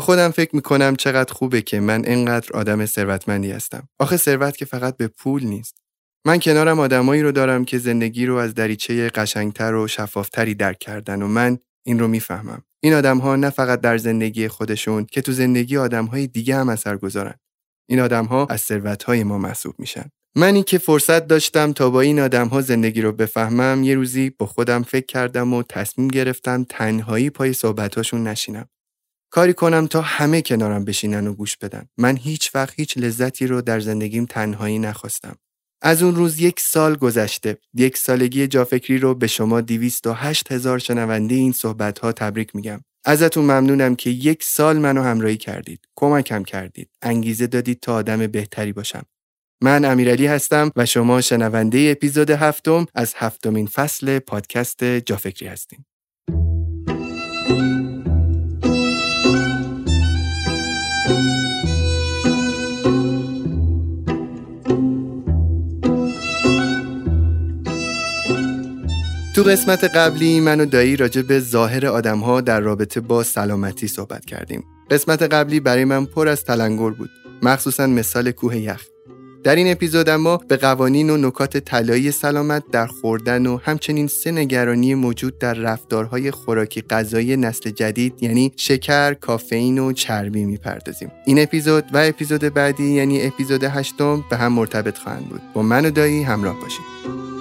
خودم فکر می‌کنم چقدر خوبه که من انقدر آدم ثروتمندی هستم. آخه ثروت که فقط به پول نیست. من کنارم آدمایی رو دارم که زندگی رو از دریچه قشنگتر و شفافتری درک کردن و من این رو می‌فهمم. این آدم ها نه فقط در زندگی خودشون که تو زندگی آدم های دیگه هم اثر گذارن. این آدم ها از ثروت های ما محسوب میشن. منی که فرصت داشتم تا با این آدم ها زندگی رو بفهمم یه روزی با خودم فکر کردم و تصمیم گرفتم تنهایی پای صحبتاشون نشینم. کاری کنم تا همه کنارم بشینن و گوش بدن. من هیچ وقت هیچ لذتی رو در زندگیم تنهایی نخواستم. از اون روز یک سال گذشته. یک سالگی جافکری رو به شما 208 هزار شنونده این صحبت ها تبریک میگم. ازتون ممنونم که یک سال منو همراهی کردید. کمکم کردید. انگیزه دادید تا آدم بهتری باشم. من امیرعلی هستم و شما شنونده اپیزود هفتم از هفتمین فصل پادکست جافکری هستیم. تو قسمت قبلی من و دایی راجع به ظاهر آدمها در رابطه با سلامتی صحبت کردیم. قسمت قبلی برای من پر از تلنگر بود. مخصوصا مثال کوه یخ. در این اپیزود اما به قوانین و نکات طلایی سلامت در خوردن و همچنین سه نگرانی موجود در رفتارهای خوراکی غذایی نسل جدید یعنی شکر، کافئین و چربی می‌پردازیم. این اپیزود و اپیزود بعدی یعنی اپیزود هشتم به هم مرتبط خواهند بود. با من و دایی همراه باشید.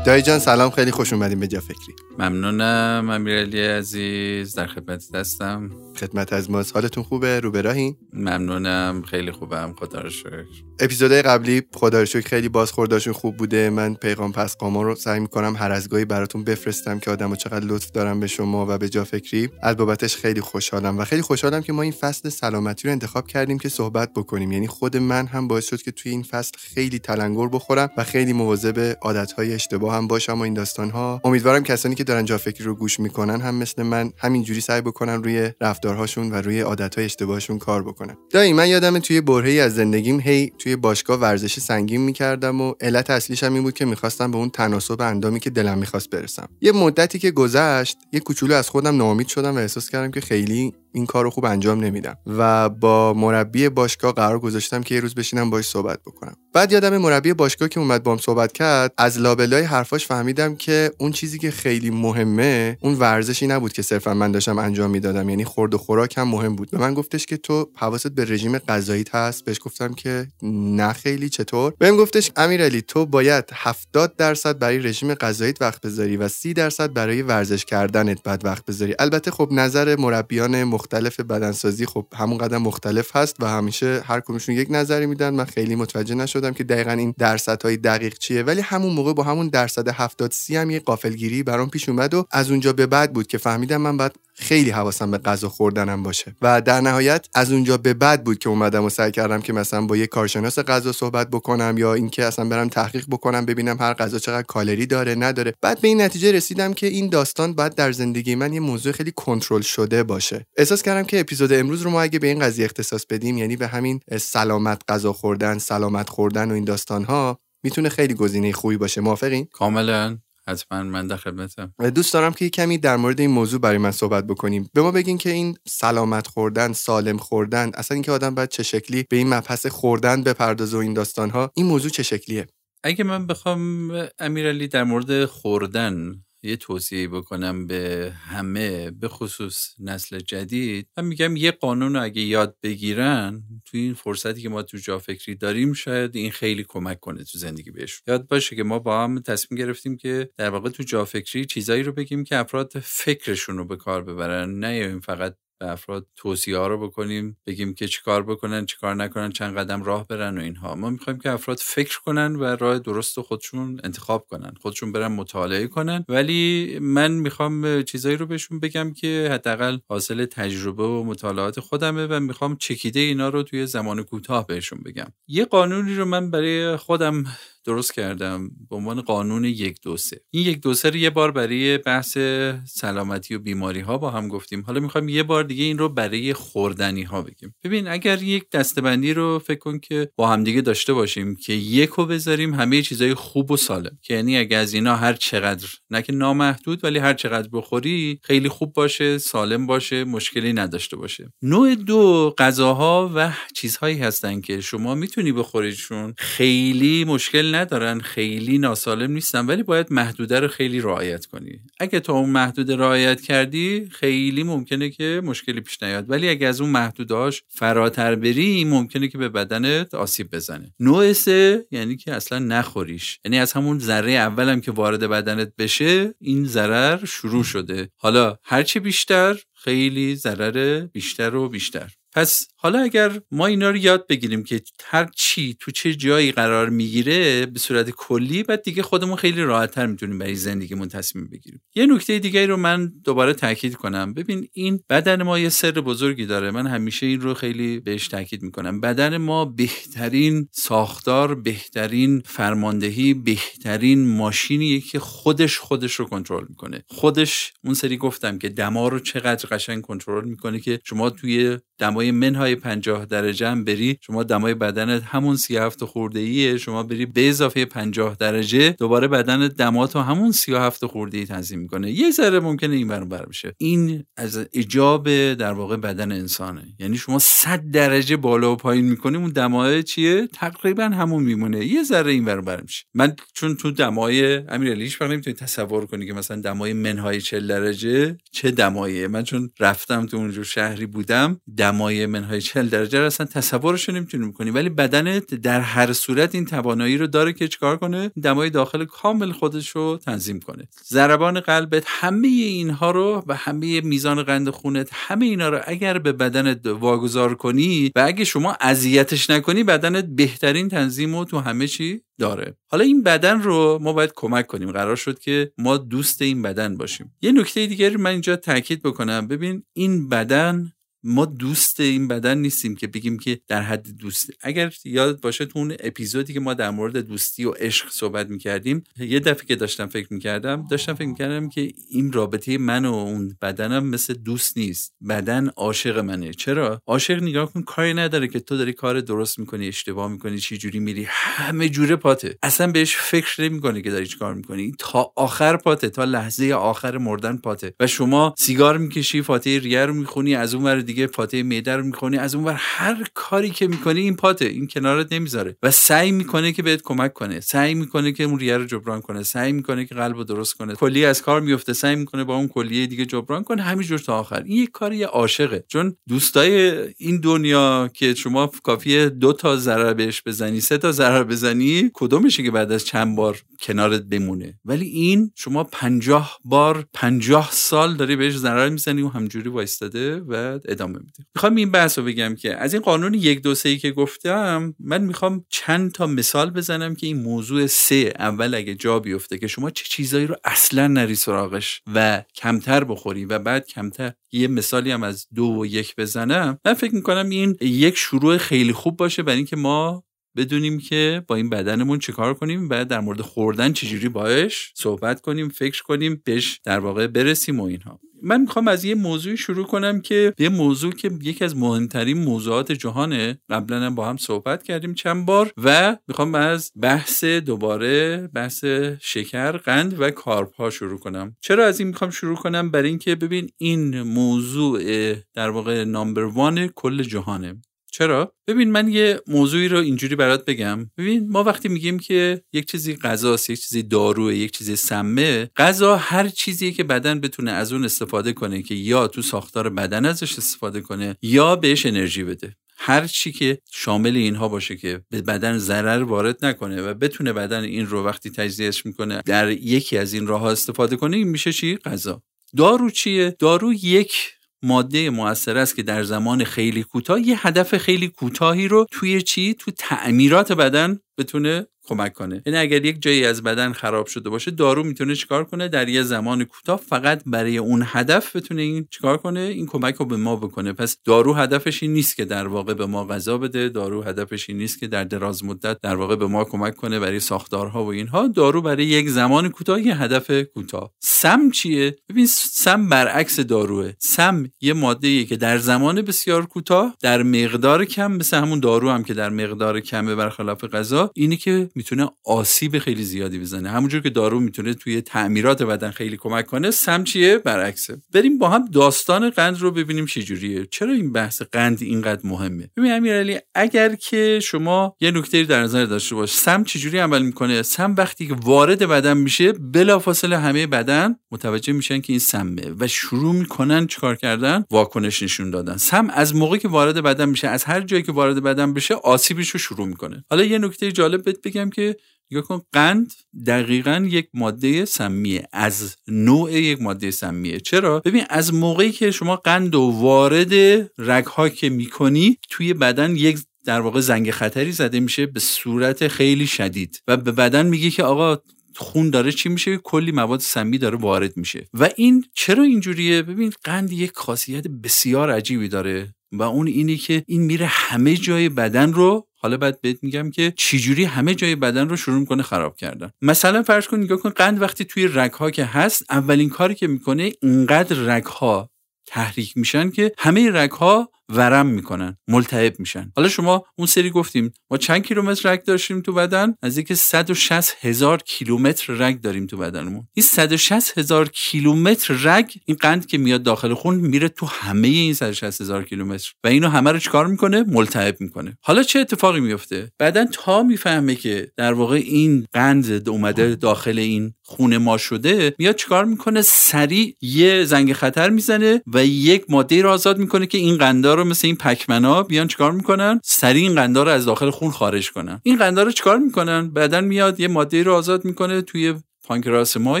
دایی جان سلام خیلی خوش اومدیم به جا فکری. ممنونم امیرعلی عزیز در خدمت دستم خدمت از ماست حالتون خوبه؟ رو براهین ممنونم خیلی خوبم خدا رو شکر. اپیزودهای قبلی خدا رو شکر خیلی بازخورداشون خوب بوده. من پیغام پس قاما رو سعی می‌کنم هر از گاهی براتون بفرستم که آدمو چقدر لطف دارم به شما و به جا فکری. از بابتش خیلی خوشحالم و خیلی خوشحالم که ما این فصل سلامتی رو انتخاب کردیم که صحبت بکنیم. یعنی خود من هم باعث شد که توی این فصل خیلی تلنگر بخورم و خیلی مواظب عادتهای اشتباه هم باشم و این داستان ها امیدوارم کسانی که دارن جا فکری رو گوش می‌کنن هم مثل من همینجوری سعی بکنن روی رفتارهاشون و روی عادتهای اشتباهشون کار بکنن. دایی من یادم توی برهه‌ای از زندگیم هی توی باشگاه ورزش سنگین می‌کردم و علت اصلیش هم این بود که می‌خواستم به اون تناسب اندامی که دلم می‌خواست برسم. یه مدتی که گذشت یه کوچولو از خودم ناامید شدم و احساس کردم که خیلی این کار رو خوب انجام نمیدم. و با مربی باشگاه قرار گذاشتم که یه روز بشینم باش صحبت بکنم. بعد یادم مربی باشگاه که اومد بام صحبت کرد از لابلای حرفاش فهمیدم که اون چیزی که خیلی مهمه اون ورزشی نبود که صرفا من داشتم انجام می‌دادم. یعنی خورد و خوراک هم مهم بود. به من گفتش که تو حواست به رژیم غذاییت هست؟ بهش گفتم که نه خیلی. چطور؟ بهم گفتش امیرعلی تو باید 70 درصد برای رژیم غذاییت وقت بذاری و 30 درصد برای ورزش کردنت بعد وقت بذاری. البته خب نظر مربیان مختلف بدنسازی خب همون قدم مختلف هست و همیشه هر کدومشون یک نظری میدن. من خیلی متوجه نشدم که دقیقا این درصدهای دقیق چیه. ولی همون موقع با همون درصد 70 سی هم یه قافلگیری برام پیش اومد و از اونجا به بعد بود که فهمیدم من باید خیلی حواسم به غذا خوردنم باشه. و در نهایت از اونجا به بعد بود که اومدم و سعی کردم که مثلا با یه کارشناس غذا صحبت بکنم یا اینکه اصلا برم تحقیق بکنم ببینم هر غذا چقدر کالری داره نداره. بعد به این نتیجه رسیدم که این داستان باید در زندگی من یه موضوع خیلی کنترل شده باشه. احساس کردم که اپیزود امروز رو ما اگه به این قضیه اختصاص بدیم یعنی به همین سلامت غذا خوردن سلامت خوردن و این داستان ها می‌تونه خیلی گزینه خوبی باشه. موافقین؟ کاملا. حتما من در خدمتم. دوست دارم که کمی در مورد این موضوع برای من صحبت بکنیم. به ما بگین که این سلامت خوردن سالم خوردن اصلا اینکه آدم باید چه شکلی به این مبحث خوردن بپردازه و این داستان ها این موضوع چه شکلیه؟ اگه من بخوام امیرعلی در مورد خوردن یه توصیه بکنم به همه به خصوص نسل جدید. من میگم یه قانون اگه یاد بگیرن تو این فرصتی که ما تو جا فکری داریم شاید این خیلی کمک کنه تو زندگی بهشون. یاد باشه که ما با هم تصمیم گرفتیم که در واقع تو جا فکری چیزایی رو بگیم که افراد فکرشون رو به کار ببرن. نه این فقط به افراد توصیه ها رو بکنیم بگیم که چیکار بکنن چیکار نکنن چند قدم راه برن و اینها. ما می‌خوایم که افراد فکر کنن و راه درست خودشون انتخاب کنن خودشون برن مطالعه کنن. ولی من می‌خوام چیزایی رو بهشون بگم که حداقل حاصل تجربه و مطالعات خودمه و می‌خوام چکیده اینا رو توی زمان کوتاه بهشون بگم. یه قانونی رو من برای خودم درست کردم. به عنوان قانون یک دو سه. این یک دو سه رو یه بار برای بحث سلامتی و بیماری ها با هم گفتیم. حالا می‌خوایم یه بار دیگه این رو برای خوردنی ها بگیم. ببین اگر یک دستبندی رو فکر کن که با هم دیگه داشته باشیم که یک رو بذاریم همه چیزای خوب و سالم. که یعنی اگه از اینا هر چقدر نه که نامحدود ولی هر چقدر بخوری خیلی خوب باشه سالم باشه مشکلی نداشته باشه. نوع دو غذاها و چیزهایی هستن که شما می‌تونی بخوریشون خیلی مشکل ندارن خیلی ناسالم نیستن ولی باید محدوده رو خیلی رعایت کنی. اگه تو اون محدوده رعایت کردی خیلی ممکنه که مشکلی پیش نیاد. ولی اگه از اون محدودهاش فراتر بری ممکنه که به بدنت آسیب بزنه. نوع سه یعنی که اصلا نخوریش. یعنی از همون ذره اولم که وارد بدنت بشه این ضرر شروع شده. حالا هرچی بیشتر خیلی ضرر بیشتر و بیشتر. پس حالا اگر ما اینا رو یاد بگیریم که هر چی تو چه جایی قرار می‌گیره به صورت کلی بعد دیگه خودمون خیلی راحتتر می‌تونیم برای زندگیمون تصمیم بگیریم. یه نکته دیگه رو من دوباره تاکید کنم. ببین این بدن ما یه سر بزرگی داره. من همیشه این رو خیلی بهش تاکید می‌کنم. بدن ما بهترین ساختار بهترین فرماندهی بهترین ماشینیه که خودش خودش رو کنترل می‌کنه. خودش اون سری گفتم که دما رو چقدر قشنگ کنترل می‌کنه که شما توی دمای منهای 50 درجه هم بری شما دمای بدنت همون 37 خورده ایه شما بری به اضافه 50 درجه دوباره بدنت دماتو همون 37 خورده ای تنظیم می‌کنه. یه ذره ممکنه این برون بر بشه. این از اجاب در واقع بدن انسانه. یعنی شما 100 درجه بالا و پایین می‌کنی اون دمای چیه؟ تقریبا همون میمونه. یه ذره این برون بر میشه. من چون تو دمای امیرعلی هیچ وقت نمی‌تونی تصور کنی که مثلا دمای منهای 40 درجه چه دماییه. من چون رفتم تو اونجور شهری بودم دمای منهای 40 درجه رو اصلا تصورش نمی‌تونی می‌کنی ولی بدنت در هر صورت این توانایی رو داره که چکار کنه؟ دمای داخل کامل خودش رو تنظیم کنه. ضربان قلبت همه اینها رو و همه میزان قند خونت همه اینا رو اگر به بدنت واگذار کنی و اگه شما اذیتش نکنی بدنت بهترین تنظیم رو تو همه چی داره. حالا این بدن رو ما باید کمک کنیم. قرار شد که ما دوست این بدن باشیم. یه نکته دیگری من اینجا تاکید بکنم. ببین این بدن ما دوست این بدن نیستیم که بگیم که در حد دوست. اگر یاد باشه تو اون اپیزودی که ما در مورد دوستی و عشق صحبت می‌کردیم یه دفعه که داشتم فکر می‌کردم داشتم فکر می‌کردم که این رابطه من و اون بدنم مثل دوست نیست. بدن عاشق منه. چرا؟ عاشق نگاه کن کاری نداره که تو داری کار درست می‌کنی اشتباه می‌کنی چی جوری میری. همه جوره پاته. اصلا بهش فکر نمی‌کنه که داری کار می‌کنی. تا آخر پاته تا لحظه آخر مردن پاته. و شما سیگار می‌کشی فاتحه ریه رو می‌خونی از اون دیگه فاتحه معده رو می‌کنی از اون هر کاری که می‌کنی این پاته این کنارت نمی‌ذاره. و سعی می‌کنه که بهت کمک کنه. سعی می‌کنه که اون ریه رو جبران کنه. سعی می‌کنه که قلب رو درست کنه. کلیه از کار میفته سعی می‌کنه با اون کلیه دیگه جبران کنه. همینجور تا آخر. این یک کاری عاشقه. چون دوستای این دنیا که شما کافیه دو تا ضرر بهش بزنی سه تا ضرر بزنی کدومشه که بعد از چند بار کنارت بمونه؟ ولی این شما پنجاه بار پنجاه سال داری بهش ضرر می‌زنی و همجوری وایستاده و ادامه میده. می‌خوام این بحث رو بگم که از این قانون یک دو سه که گفتم من می‌خوام چند تا مثال بزنم که این موضوع سه اول اگه جا بیفته که شما چه چیزایی رو اصلا نری سراغش و کمتر بخوری و بعد کمتر. یه مثالی هم از دو و یک بزنم. من فکر می‌کنم این یک شروع خیلی خوب باشه برای اینکه ما بدونیم که با این بدنمون چیکار کنیم و در مورد خوردن چجوری باش صحبت کنیم فکر کنیم بهش در واقع برسیم و اینها. من می‌خوام از یه موضوعی شروع کنم که یه موضوع که یکی از مهمترین موضوعات جهانه. قبلا هم با هم صحبت کردیم چند بار و می‌خوام از بحث دوباره بحث شکر قند و کارب ها شروع کنم. چرا از این می‌خوام شروع کنم؟ برای اینکه ببین این موضوع در واقع نامبر وان کل جهانه. چرا؟ ببین من یه موضوعی رو اینجوری برات بگم. ببین ما وقتی میگیم که یک چیزی غذاست یک چیزی داروه یک چیزی سمه غذا هر چیزی که بدن بتونه از اون استفاده کنه که یا تو ساختار بدن ازش استفاده کنه یا بهش انرژی بده. هر چی که شامل اینها باشه که به بدن ضرر وارد نکنه و بتونه بدن این رو وقتی تجزیهش می‌کنه در یکی از این راه ها استفاده کنه این میشه چی؟ غذا. دارو چیه؟ دارو یک ماده موثر است که در زمان خیلی کوتاه یه هدف خیلی کوتاهی رو توی چی؟ تو تعمیرات بدن بتونه کمک کنه. یعنی اگر یک جایی از بدن خراب شده باشه دارو می‌تونه چیکار کنه؟ در یه زمان کوتاه فقط برای اون هدف بتونه این چیکار کنه؟ این کمک رو به ما بکنه. پس دارو هدفش این نیست که در واقع به ما غذا بده. دارو هدفش این نیست که در دراز مدت در واقع به ما کمک کنه برای ساختارها و اینها. دارو برای یک زمان کوتاه یه هدف کوتاه. سم چیه؟ ببین سم برعکس داروه. سم یه ماده که در زمان بسیار کوتاه در مقدار کم مثل همون دارو هم که در مقدار کمه برخلاف غذا اینی که می‌تونه آسیب خیلی زیادی بزنه. همونجور که دارو می‌تونه توی تعمیرات بدن خیلی کمک کنه سم چیه؟ برعکسه. بریم با هم داستان قند رو ببینیم چه جوریه. چرا این بحث قند اینقدر مهمه؟ ببین امیرعلی اگر که شما یه نکته در نظر داشته باش سم چجوری عمل می‌کنه؟ سم وقتی که وارد بدن میشه بلافاصله همه بدن متوجه میشن که این سمه و شروع می‌کنن چیکار کردن؟ واکنش نشون دادن. سم از موقعی که وارد بدن میشه از هر جایی که وارد بدن بشه آسیبش رو شروع می‌کنه. حالا یه نکته جالب بهت که نگاه کن قند دقیقا یک ماده سمیه از نوع یک ماده سمیه. چرا؟ ببین از موقعی که شما قند و وارد رگها که می‌کنی توی بدن یک در واقع زنگ خطری زده میشه به صورت خیلی شدید. و به بدن میگه که آقا خون داره چی میشه؟ کلی مواد سمی داره وارد میشه. و این چرا اینجوریه؟ ببین قند یک خاصیت بسیار عجیبی داره. و اون اینی که این میره همه جای بدن رو حالا بعد بهت میگم که چجوری همه جای بدن رو شروع می‌کنه خراب کردن. مثلا فرض کن نگاه کن قند وقتی توی رگها که هست اولین کاری که می‌کنه اینقدر رگها تحریک میشن که همه رگها ورم می‌کنن ملتهب میشن. حالا شما اون سری گفتیم ما چند کیلومتر رگ داشتیم تو بدن؟ از اینکه 160 هزار کیلومتر رگ داریم تو بدنمون. این 160 هزار کیلومتر رگ این قند که میاد داخل خون میره تو همه این 160 هزار کیلومتر. و اینو همه رو چیکار می‌کنه؟ ملتهب می‌کنه. حالا چه اتفاقی میفته بعدا تا می‌فهمه که در واقع این قند اومده داخل این خون ما شده میاد چیکار می‌کنه؟ سریع یه زنگ خطر می‌زنه و یک ماده رو آزاد می‌کنه که این قندا رو مثل این پکمنا بیان چیکار می‌کنن؟ سریع این قندا رو از داخل خون خارج کنن. این قندا رو چیکار می‌کنن؟ بعدا میاد یه ماده رو آزاد می‌کنه توی پانکراس ما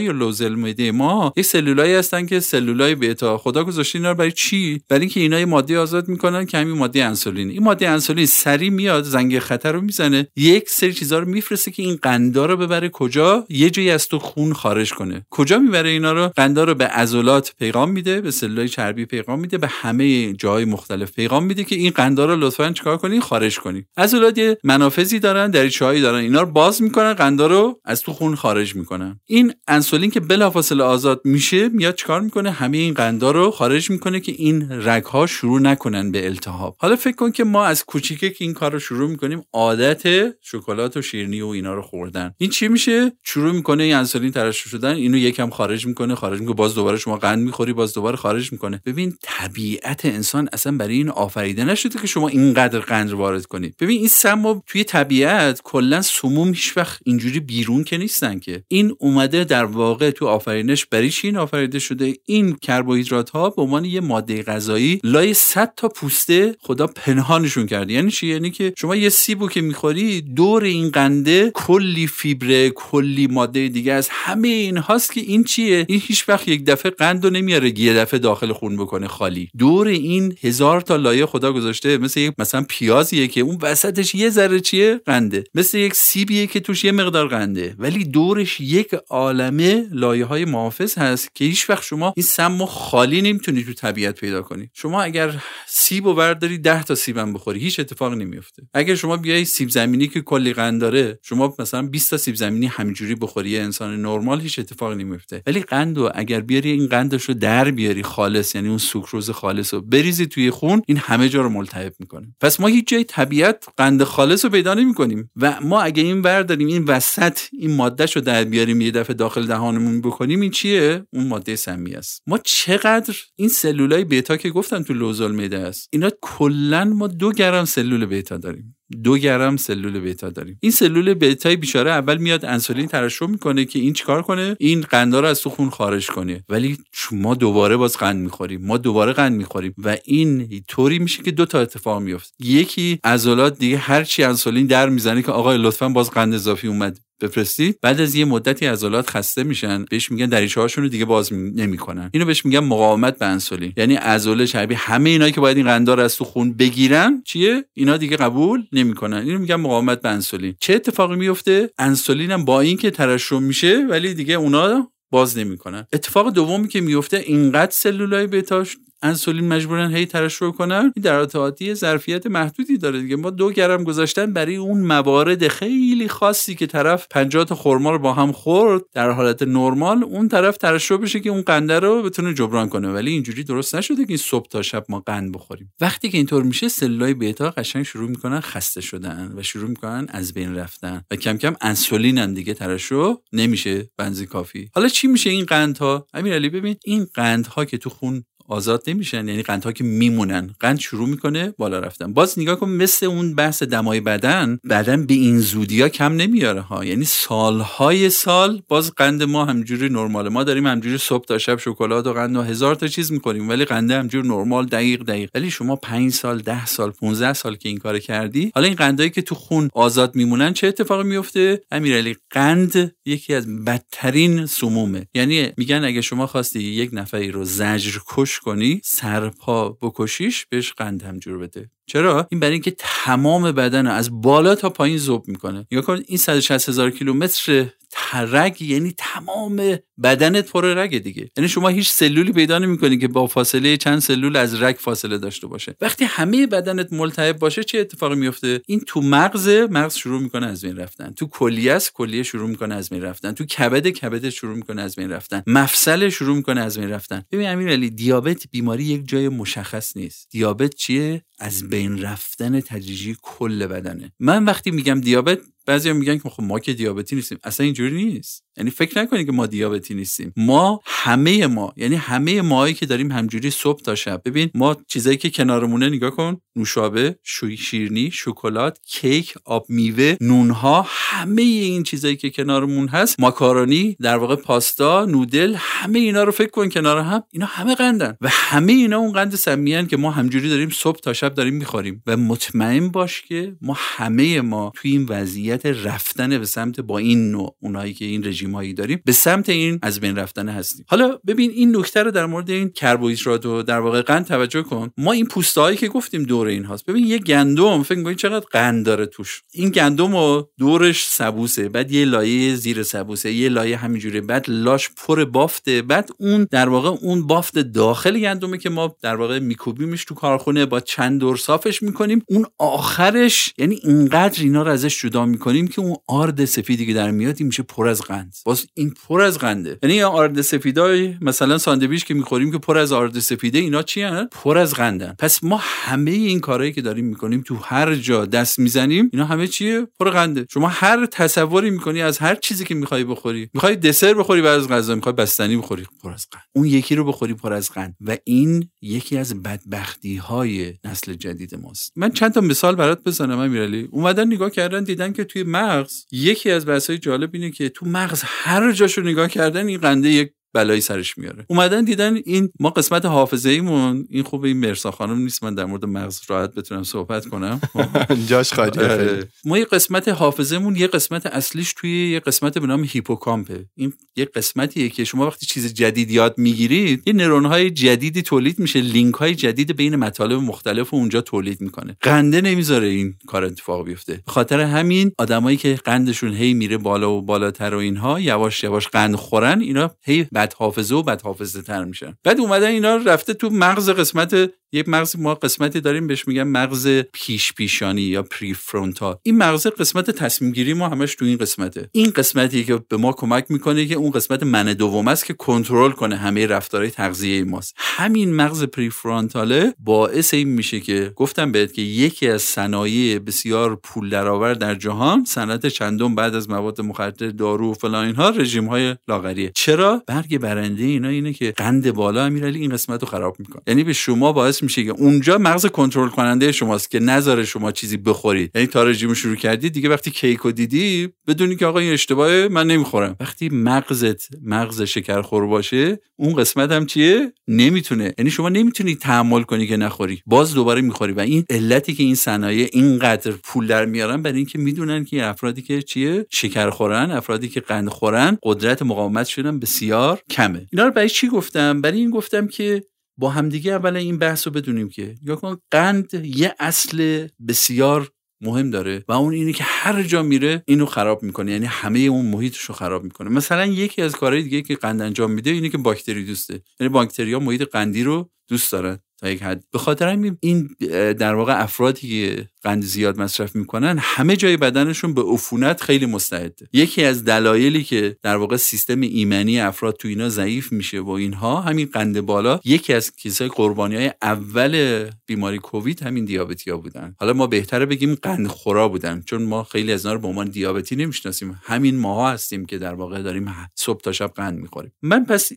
یا لوزل معده ما یه سلولایی هستن که سلولای بیتا خدا گذاشته اینا برای چی؟ برای اینکه اینا یه ماده آزاد می‌کنن که همین ماده انسولین. این ماده انسولین سری میاد زنگ خطر رو می‌زنه یک سری چیزا رو میفرسته که این قندا رو ببره کجا؟ یه جایی از تو خون خارج کنه. کجا می‌بره اینا رو؟ قندا رو به عضلات پیغام میده به سلولای چربی پیغام میده به همه جای مختلف پیغام میده که این قندا رو لطفا چیکار کنین خارج کنین عضلات یه منافذی دارن دریچه‌هایی دارن اینا رو باز می‌کنن قندا رو از تو خون خارج می‌کنن. این انسولین که بلافاصله آزاد میشه میاد چیکار می‌کنه؟ همه این قندا رو خارج می‌کنه که این رگها شروع نکنن به التهاب. حالا فکر کن که ما از کوچیکه که این کار رو شروع می‌کنیم عادت شکلات و شیرینی و اینا رو خوردن. این چی میشه؟ شروع می‌کنه این انسولین ترشح شدن اینو یکم خارج می‌کنه خارج می‌کنه باز دوباره شما قند می‌خوری باز دوباره خارج می‌کنه. ببین طبیعت انسان اصلا برای این آفریده نشده که شما اینقدر قند وارد کنید. ببین این سم توی طبیعت کلا سموم هیچ وقت اینجوری بیرون که نیستن که. این اومده در واقع تو آفرینش برای چی این آفریده شده؟ این کربوهیدرات ها به عنوان یه ماده غذایی لای 100 تا پوسته خدا پنهانشون کرده. یعنی چی؟ یعنی که شما یه سیبو که می‌خوری دور این قنده کلی فیبره کلی ماده دیگه از همه این هاست که این چیه؟ این هیچ وقت یک دفعه قند رو نمیاره یه دفعه داخل خون بکنه خالی. دور این هزار تا لایه خدا گذاشته مثل یک مثلا پیازیه که اون وسطش یه ذره چیه؟ قنده. مثل یک سیبیه که توش یه مقدار قنده. ولی دورش یک عالمه لایه های محافظ هست که هیچ وقت شما این سم خالی نمی‌تونی تو طبیعت پیدا کنی شما اگر سیب و برداری 10 تا سیبم بخوری هیچ اتفاق نمیفته اگر شما بیای سیب زمینی که کلی قند داره شما مثلا 20 تا سیب زمینی همینجوری بخوری انسان نرمال هیچ اتفاق نمیفته ولی قند و اگر بیاری این قندش رو در بیاری خالص یعنی اون سوکروز خالص رو بریزی توی خون این همه جا رو ملتهب می‌کنه. پس ما هیچ جای طبیعت قند خالص رو پیدا نمی‌کنیم. و ما اگه این برداریم این وسط این ماده رو در بیاریم یه دفعه داخل دهانمون بکنیم این چیه؟ اون ماده سمی است. ما چقدر این سلولای بیتا که گفتن تو لوزال میده است اینا کلا ما دو گرم سلول بیتا داریم. دو گرم سلول بیتا داریم. این سلول بیتای بیچاره اول میاد انسولین ترشح می‌کنه که این چیکار کنه؟ این قندا رو از تو خون خارج کنه. ولی ما دوباره باز قند می‌خوریم. ما دوباره قند می‌خوریم و این طوری میشه که دو تا اتفاق میفته یکی عضلات دیگه هر چی انسولین در می‌زنه که آقا لطفا باز قند اضافی اومد. بفرستید بعد از یه مدتی عضلات خسته میشن بهش میگن دریچه هاشون رو دیگه باز نمی‌کنن. اینو بهش میگن مقاومت به انسولین. یعنی عضله چربی همه اینا که باید این قندار از تو خون بگیرن چیه؟ اینا دیگه قبول نمی‌کنن. اینو میگن مقاومت به انسولین. چه اتفاقی میفته انسولین هم با اینکه ترشح میشه ولی دیگه اونا باز نمی‌کنن. اتفاق دومی که میفته اینقدر سلولای بتاش انسولین مجبورن هی ترشح کنن این در عادی ظرفیت محدودی داره دیگه. ما دو گرم گذاشتن برای اون موارد خیلی خاصی که طرف 50 تا خرما رو با هم خورد در حالت نرمال اون طرف ترشح بشه که اون قنده رو بتونه جبران کنه. ولی اینجوری درست نشده که این صبح تا شب ما قند بخوریم. وقتی که اینطور میشه سلولای بتا قشنگ شروع می‌کنن خسته شدن و شروع می‌کنن از بین رفتن و کم کم انسولین هم دیگه ترشح نمیشه بنزی کافی. حالا چی میشه این قندها؟ امیرعلی ببین این قندها که تو خون آزاد نمیشن یعنی قندها که میمونن. قند شروع می‌کنه بالا رفتن. باز نگاه کن مثل اون بحث دمای بدن بدن به این زودی ها کم نمیاره ها. یعنی سالهای سال باز قند ما همجوری نرمال ما داریم همجوری صبح تا شب شکلات و قند و هزار تا چیز می‌کنیم ولی قنده همجور نرمال دقیق دقیق. ولی شما 5 سال 10 سال 15 سال که این کار کردی حالا این قندایی که تو خون آزاد میمونن چه اتفاقی میفته امیرعلی قند یکی از بدترین سمومه. یعنی میگن اگه شما خواستی یک نفری رو زجر کش کنی سرپا بکشیش بهش قند هم جور بده. چرا؟ این برای اینکه تمام بدن از بالا تا پایین ذوب می‌کنه. یا کن این 160 هزار کیلومتر رگ یعنی تمام بدنت پر رگ دیگه. یعنی شما هیچ سلولی پیدا نمی‌کنی که با فاصله چند سلول از رگ فاصله داشته باشه. وقتی همه بدنت ملتهب باشه چه اتفاقی میفته این تو مغز مغز شروع می‌کنه از بین رفتن. تو کلیه است کلیه شروع می‌کنه از بین رفتن. تو کبد کبد شروع می‌کنه از بین رفتن. مفصل شروع می‌کنه از بین رفتن. ببین امیرعلی دیابت بیماری یک جای مشخص نیست. دیابت چیه؟ از بین رفتن تدریجی کل بدنه. من وقتی میگم دیابت بعضی میگن که خب ما که دیابتی نیستیم. اصلا اینجوری نیست. یعنی فکر نکنید که ما دیابتی نیستیم. ما همه ما یعنی همه ماهایی که داریم همجوری صبح تا شب. ببین ما چیزایی که کنارمونه نگاه کن. نوشابه شیرینی شکلات کیک آب میوه نونها همه این چیزایی که کنارمون هست. ماکارونی در واقع پاستا نودل همه اینا رو فکر کن کنار هم. اینا همه قندن. و همه اینا اون قند سمیان که ما همجوری داریم صبح تا شب داریم می‌خوریم. و مطمئن باش که ما همه ما توی این وضعیت رفتن به سمت با این نوع اونایی که این رژیم هایی داریم به سمت این از بین رفتن هستیم. حالا ببین این نکته رو در مورد این کربوهیدرات و در واقع قند توجه کن. ما این پوسته هایی که گفتیم دور این هاست. ببین یه گندم فکر کنید چقدر قند داره توش. این گندم و دورش سبوسه بعد یه لایه زیر سبوسه یه لایه همینجوری بعد لاش پر بافته بعد اون در واقع اون بافت داخل گندمه که ما در واقع میکوبیمش تو کارخونه با چند دور صافش می‌کنیم. اون آخرش یعنی اینقدر اینا رو ازش جدا می‌کنیم که اون آرد سفیدی که در میاد میشه پر از قند. باز این پر از قنده. یعنی آرد سفیدای مثلا ساندویچ که می‌خوریم که پر از آرد سفیده اینا چی هن؟ پر از قندن. پس ما همه این کارهایی که داریم می‌کنیم تو هر جا دست می‌زنیم اینا همه چیه؟ پر قنده. شما هر تصوری می‌کنی از هر چیزی که می‌خوای بخوری. می‌خوای دسر بخوری بعد از غذا می‌خوای بستنی بخوری. پر از قند. اون یکی رو بخوری پر از قند. و این یکی از بدبختی های نسل جدید ماست. من چند تا مثال برات بزنم امیرعلی. اومدن نگاه کردن دیدن که توی مغز یکی از بحث‌های جالب اینه که تو مغز هر جاشو نگاه کردن این قنده یک بلایی سرش میاره. اومدن دیدن این ما قسمت حافظه ایمون این خوب این مرسا خانم نیست. من در مورد مغز راحت بتونم صحبت کنم. جاش خالی آره. ما یه قسمت حافظهمون یه قسمت اصلیش توی یه قسمت به نام هیپوکامپه. این یه قسمتیه که شما وقتی چیز جدید یاد می‌گیرید یه نرون های جدیدی تولید میشه. لینک های جدید بین مطالب مختلف و اونجا تولید می‌کنه. قنده نمی‌ذاره این کار اتفاق بیفته. خاطر همین آدمایی که قندشون هی میره بالا و بالاتر و اینها یواش یواش قند خورن اینا هی بد حافظه و بد حافظه تر میشن. بعد اومدن اینا رفته تو مغز قسمت یه مغز ما قسمتی داریم بهش میگن مغز پیش پیشانی یا پری فرونتال این مغز قسمت تصمیم گیری ما همش تو این قسمته. این قسمتی که به ما کمک می‌کنه که اون قسمت من دوم است که کنترل کنه همه رفتارهای تغذیه ماست. همین مغز پری فرونتاله باعث این میشه که گفتم بهت که یکی از صنایع بسیار پول درآور در جهان صنعت چندم بعد از مواد مخدر دارو و فلان اینها رژیم های لاغریه. چرا؟ برگ برنده اینا اینه که قند بالا امیرعلی این قسمت رو خراب می‌کنه. یعنی به شما باعث باعث میشه که اونجا مغز کنترل کننده شماست که نذاره شما چیزی بخورید. یعنی تا رژیم شروع کردی دیگه وقتی کیکو دیدی بدونی که آقا این اشتباهه من نمی‌خورم. وقتی مغزت مغز شکرخور باشه اون قسمت هم چیه؟ نمی‌تونه. یعنی شما نمی‌تونی تحمل کنی که نخوری. باز دوباره می‌خوری. و این علتی که این صنایع اینقدر پول در میارن برای اینکه می‌دونن که افرادی که چیه؟ شکر خورن افرادی که قند خورن قدرت مقاومتشون بسیار کمه. اینا رو برای چی گفتم؟ برای این گفتم که با همدیگه اول این بحث رو بدونیم که یا کن قند یه اصل بسیار مهم داره و اون اینه که هر جا میره اینو خراب می‌کنه یعنی همه اون محیطش رو خراب می‌کنه. مثلا یکی از کارهای دیگه که قند انجام میده اینه که باکتری دوسته. یعنی باکتریا محیط قندی رو دوست دارن. تا یک حد. به خاطر این در واقع افرادی که قند زیاد مصرف می‌کنن همه جای بدنشون به عفونت خیلی مستعده. یکی از دلایلی که در واقع سیستم ایمنی افراد تو اینا ضعیف میشه و اینها همین قند بالا یکی از کیسای قربانی های اول بیماری کووید همین دیابتیا بودن. حالا ما بهتره بگیم قند خورا بودن چون ما خیلی از اینا رو به عنوان دیابتی نمی‌شناسیم. همین ماها هستیم که در واقع داریم صبح تا شب قند می‌خوریم. من پس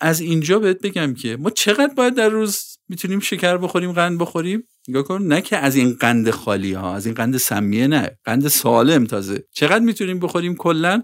از اینجا بهت بگم که ما چقدر باید در روز می‌تونیم شکر بخوریم قند بخوریم؟ نگاه کن نه که از این قند خالی ها از این قند سمیه نه قند سالم تازه. چقدر می‌تونیم بخوریم کلا؟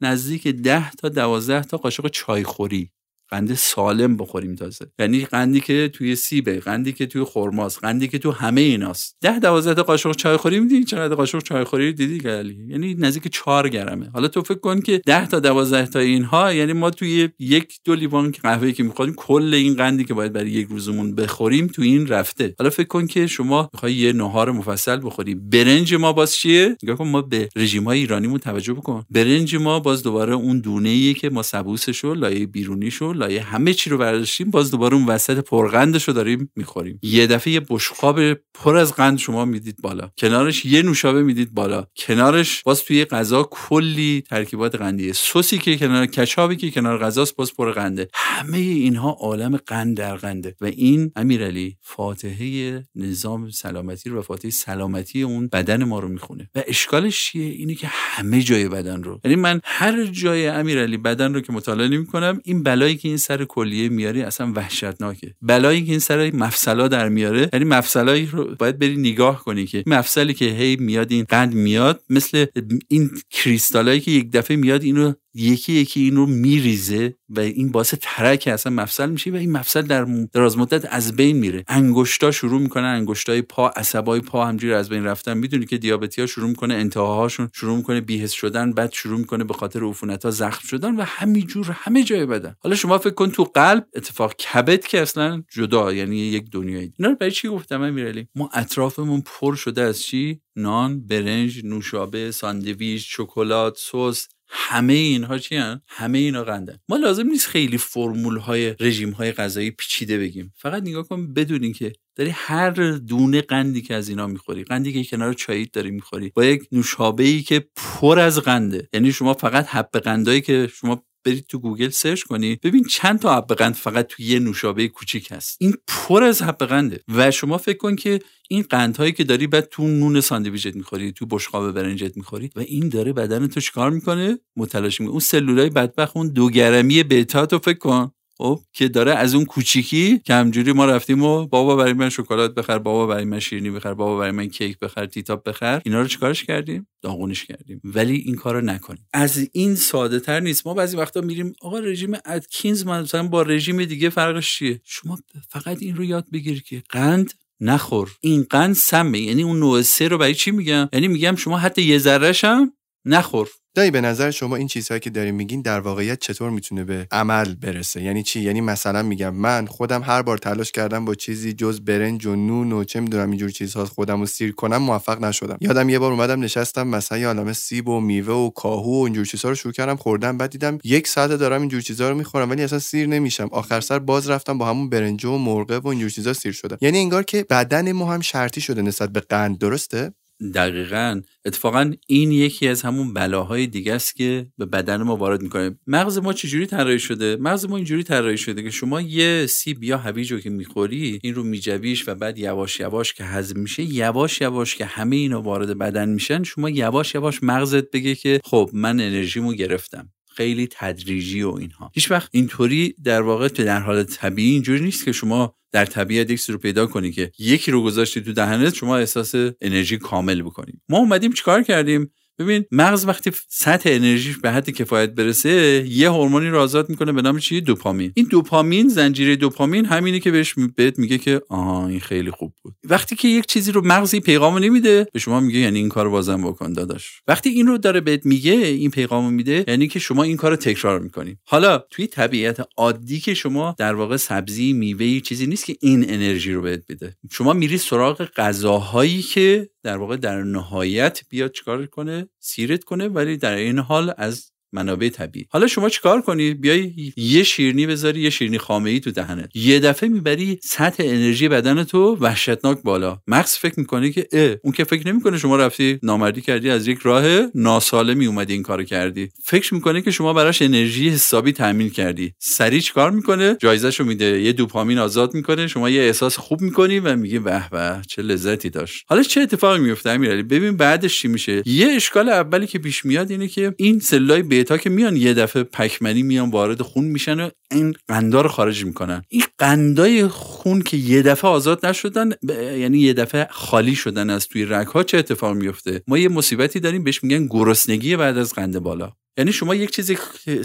نزدیک ده تا دوازده تا قاشق چای خوری قند سالم بخوریم تازه. یعنی قندی که توی سیبه قندی که توی خرماست قندی که تو همه ایناست. ده دوازده قاشق چای خوری میدی؟ چقدر قاشق چای خوری دیدی گلی یعنی نزدیک 4 گرمه. حالا تو فکر کن که 10 تا 12 تا اینها یعنی ما توی یک دو لیوان قهوه که می‌خوریم کل این قندی که باید برای یک روزمون بخوریم تو این رفته. حالا فکر کن که شما می‌خوای یه نهار مفصل بخوری. برنج ما باز چیه؟ نگاه کن ما به رژیم های ایرانیمون توجه بکن. برنج ما باز دوباره اون دونه که ما سبوسشو لایه بیرونیشو لایه همه چی رو برداشتیم باز دوباره اون وسط پرقندش رو داریم می‌خوریم. یه دفعه یه بشقاب پر از قند شما می‌دید بالا. کنارش یه نوشابه می‌دید بالا. کنارش باز توی غذا کلی ترکیبات قندیه. سوسی که کنار کچابی که کنار غذاست باز پر قنده. همه اینها عالم قند در قنده. و این امیرعلی فاتحه نظام سلامتی رو و فاتحه سلامتی اون بدن ما رو می‌خونه. و اشکالش چیه؟ اینه که همه جای بدن رو. یعنی من هر جای امیرعلی بدن رو که مطالعه می‌کنم این بلایی که این سر کلیه میاری اصلا وحشتناکه. بلایی که این سر مفصلا در میاره یعنی مفصلایی رو باید بری نگاه کنی که مفصلی که هی میاد این قند میاد مثل این کریستالایی که یک دفعه میاد اینو یکی یکی این رو میریزه و این باعث ترک اصلا مفصل میشه و این مفصل در دراز مدت از بین میره. انگشتا شروع می‌کنن انگشتای پا عصبای پا همجوری از بین رفتن. می‌دونی که دیابتی ها شروع می‌کنه انتهاهاشون شروع می‌کنه بیهس شدن بعد شروع می‌کنه به خاطر عفونت ها زخم شدن و همینجور همه جای بدن. حالا شما فکر کن تو قلب اتفاق کبد که اصلا جدا یعنی یک دنیایی. اینا رو برای چی گفتم امیرعلی؟ ما اطرافمون پر شده از چی؟ نان برنج نوشابه ساندویچ شکلات سس همه اینها چی هن؟ همه اینا قندن ما لازم نیست خیلی فرمول های رژیم های غذایی پیچیده بگیم. فقط نگاه کن بدونین که داری هر دونه قندی که از اینا می‌خوری قندی که کنار چاییت داری می‌خوری با یک نوشابه ای که پر از قنده. یعنی شما فقط حب قندایی که شما برید تو گوگل سرچ کنید ببین چند تا حب قند فقط تو یه نوشابه کوچیک هست. این پر از حب قنده. و شما فکر کن که این قندهایی که داری بعد تو نون ساندویچت می‌خوری تو بشقاب برنجت می‌خوری و این داره بدن تو چیکار می‌کنه؟ متلاشی می‌کنه. اون سلولای بدبخت اون دو گرمی بتا تو فکر کن. خب که داره از اون کوچیکی که همجوری ما رفتیم و بابا برای من شکلات بخر بابا برای من شیرینی بخر بابا برای من کیک بخر تیتاب بخر اینا رو چیکارش کردیم؟ داغونش کردیم. ولی این کارو نکنیم. از این ساده تر نیست. ما بعضی وقتا میریم آقا رژیم ادکینز مثلا با رژیم دیگه فرقش چیه؟ شما فقط این رو یاد بگیر که قند نخور. این قند سمه. یعنی اون نوع سه رو برای چی میگم؟ یعنی میگم شما حتی یه ذرهش هم نخور. دایی به نظر شما این چیزهایی که داریم میگین در واقعیت چطور می‌تونه به عمل برسه؟ یعنی چی؟ یعنی مثلا میگم من خودم هر بار تلاش کردم با چیزی جز برنج و نون و چه می‌دونم اینجور چیزها خودم رو سیر کنم موفق نشدم. یادم یه بار اومدم نشستم مثلا یه عالمه سیب و میوه و کاهو و اینجور چیزها رو شروع کردم خوردم بعد دیدم یک ساعت دارم اینجور چیزها رو می‌خورم ولی اصلا سیر نمیشم. آخر سر باز رفتم با همون برنج و مرغه و اینجور چیزا سیر شدم. یعنی انگار که بدن ما هم شرطی شده نسبت به قند درسته؟ دقیقا. اتفاقا این یکی از همون بلاهای دیگه است که به بدن ما وارد می‌کنه. مغز ما چجوری طراحی شده؟ مغز ما اینجوری طراحی شده که شما یه سیب یا هویج رو که می‌خوری این رو میجویش و بعد یواش یواش که هضم میشه یواش یواش که همه اینا وارد بدن میشن شما یواش یواش مغزت بگه که خب من انرژیمو گرفتم. خیلی تدریجی و اینها. هیچ وقت اینطوری در واقع در حال طبیعی اینجوری نیست که شما در طبیعت یک رو پیدا کنی که یکی رو گذاشتی تو دهنت شما احساس انرژی کامل بکنی. ما اومدیم چیکار کردیم؟ ببین مغز وقتی سطح انرژیش به حد کفایت برسه یه هورمونی رو آزاد می‌کنه به نام چی؟ دوپامین. این دوپامین زنجیره دوپامین همینه که بهش بهت میگه که آها این خیلی خوب بود. وقتی که یک چیزی رو مغزی پیغامو نمیده به شما میگه یعنی این کارو بازم بکن داداش. وقتی این رو داره بهت میگه این پیغامو میده یعنی که شما این کارو تکرار می‌کنی. حالا توی طبیعت عادی که شما در واقع سبزی میوه چیزی نیست که این انرژی رو بهت بده. شما میری سراغ غذاهایی که در واقع در نهایت بیاد چیکار کنه؟ سیرت کنه ولی در این حال از منابع طبیعی. حالا شما چیکار کنی؟ بیای یه شیرنی بذاری یه شیرنی خامه ای تو دهنت. یه دفعه می‌بری سطح انرژی بدن تو وحشتناک بالا. مغز فکر می‌کنه که اه اون که فکر نمی‌کنه شما رفتی نامردی کردی از یک راه ناسالمی اومدی این کارو کردی. فکر می‌کنه که شما براش انرژی حسابی تامین کردی. سریع چیکار می‌کنه؟ جایزهشو میده. یه دوپامین آزاد می‌کنه. شما یه احساس خوب می‌کنی و میگه به به چه لذتی داشت. حالا چه اتفاقی میفته امیرعلی؟ ببین بعدش چی میشه؟ یه اشکال اولی که پیش میاد اینه که این سلای تا که میان یه دفعه پکمنی میان وارد خون میشن و این قندا رو خارج می‌کنن. این قندای خون که یه دفعه آزاد نشدن یعنی یه دفعه خالی شدن از توی رگ ها چه اتفاق میفته ما یه مصیبتی داریم بهش میگن گرسنگی بعد از قند بالا. یعنی شما یک چیزی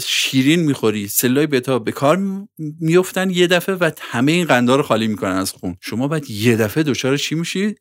شیرین می‌خوری سلای بتا به کار میفتن یه دفعه و همه این قندا رو خالی می‌کنن از خون. شما بعد یه دفعه دچار چی میشی؟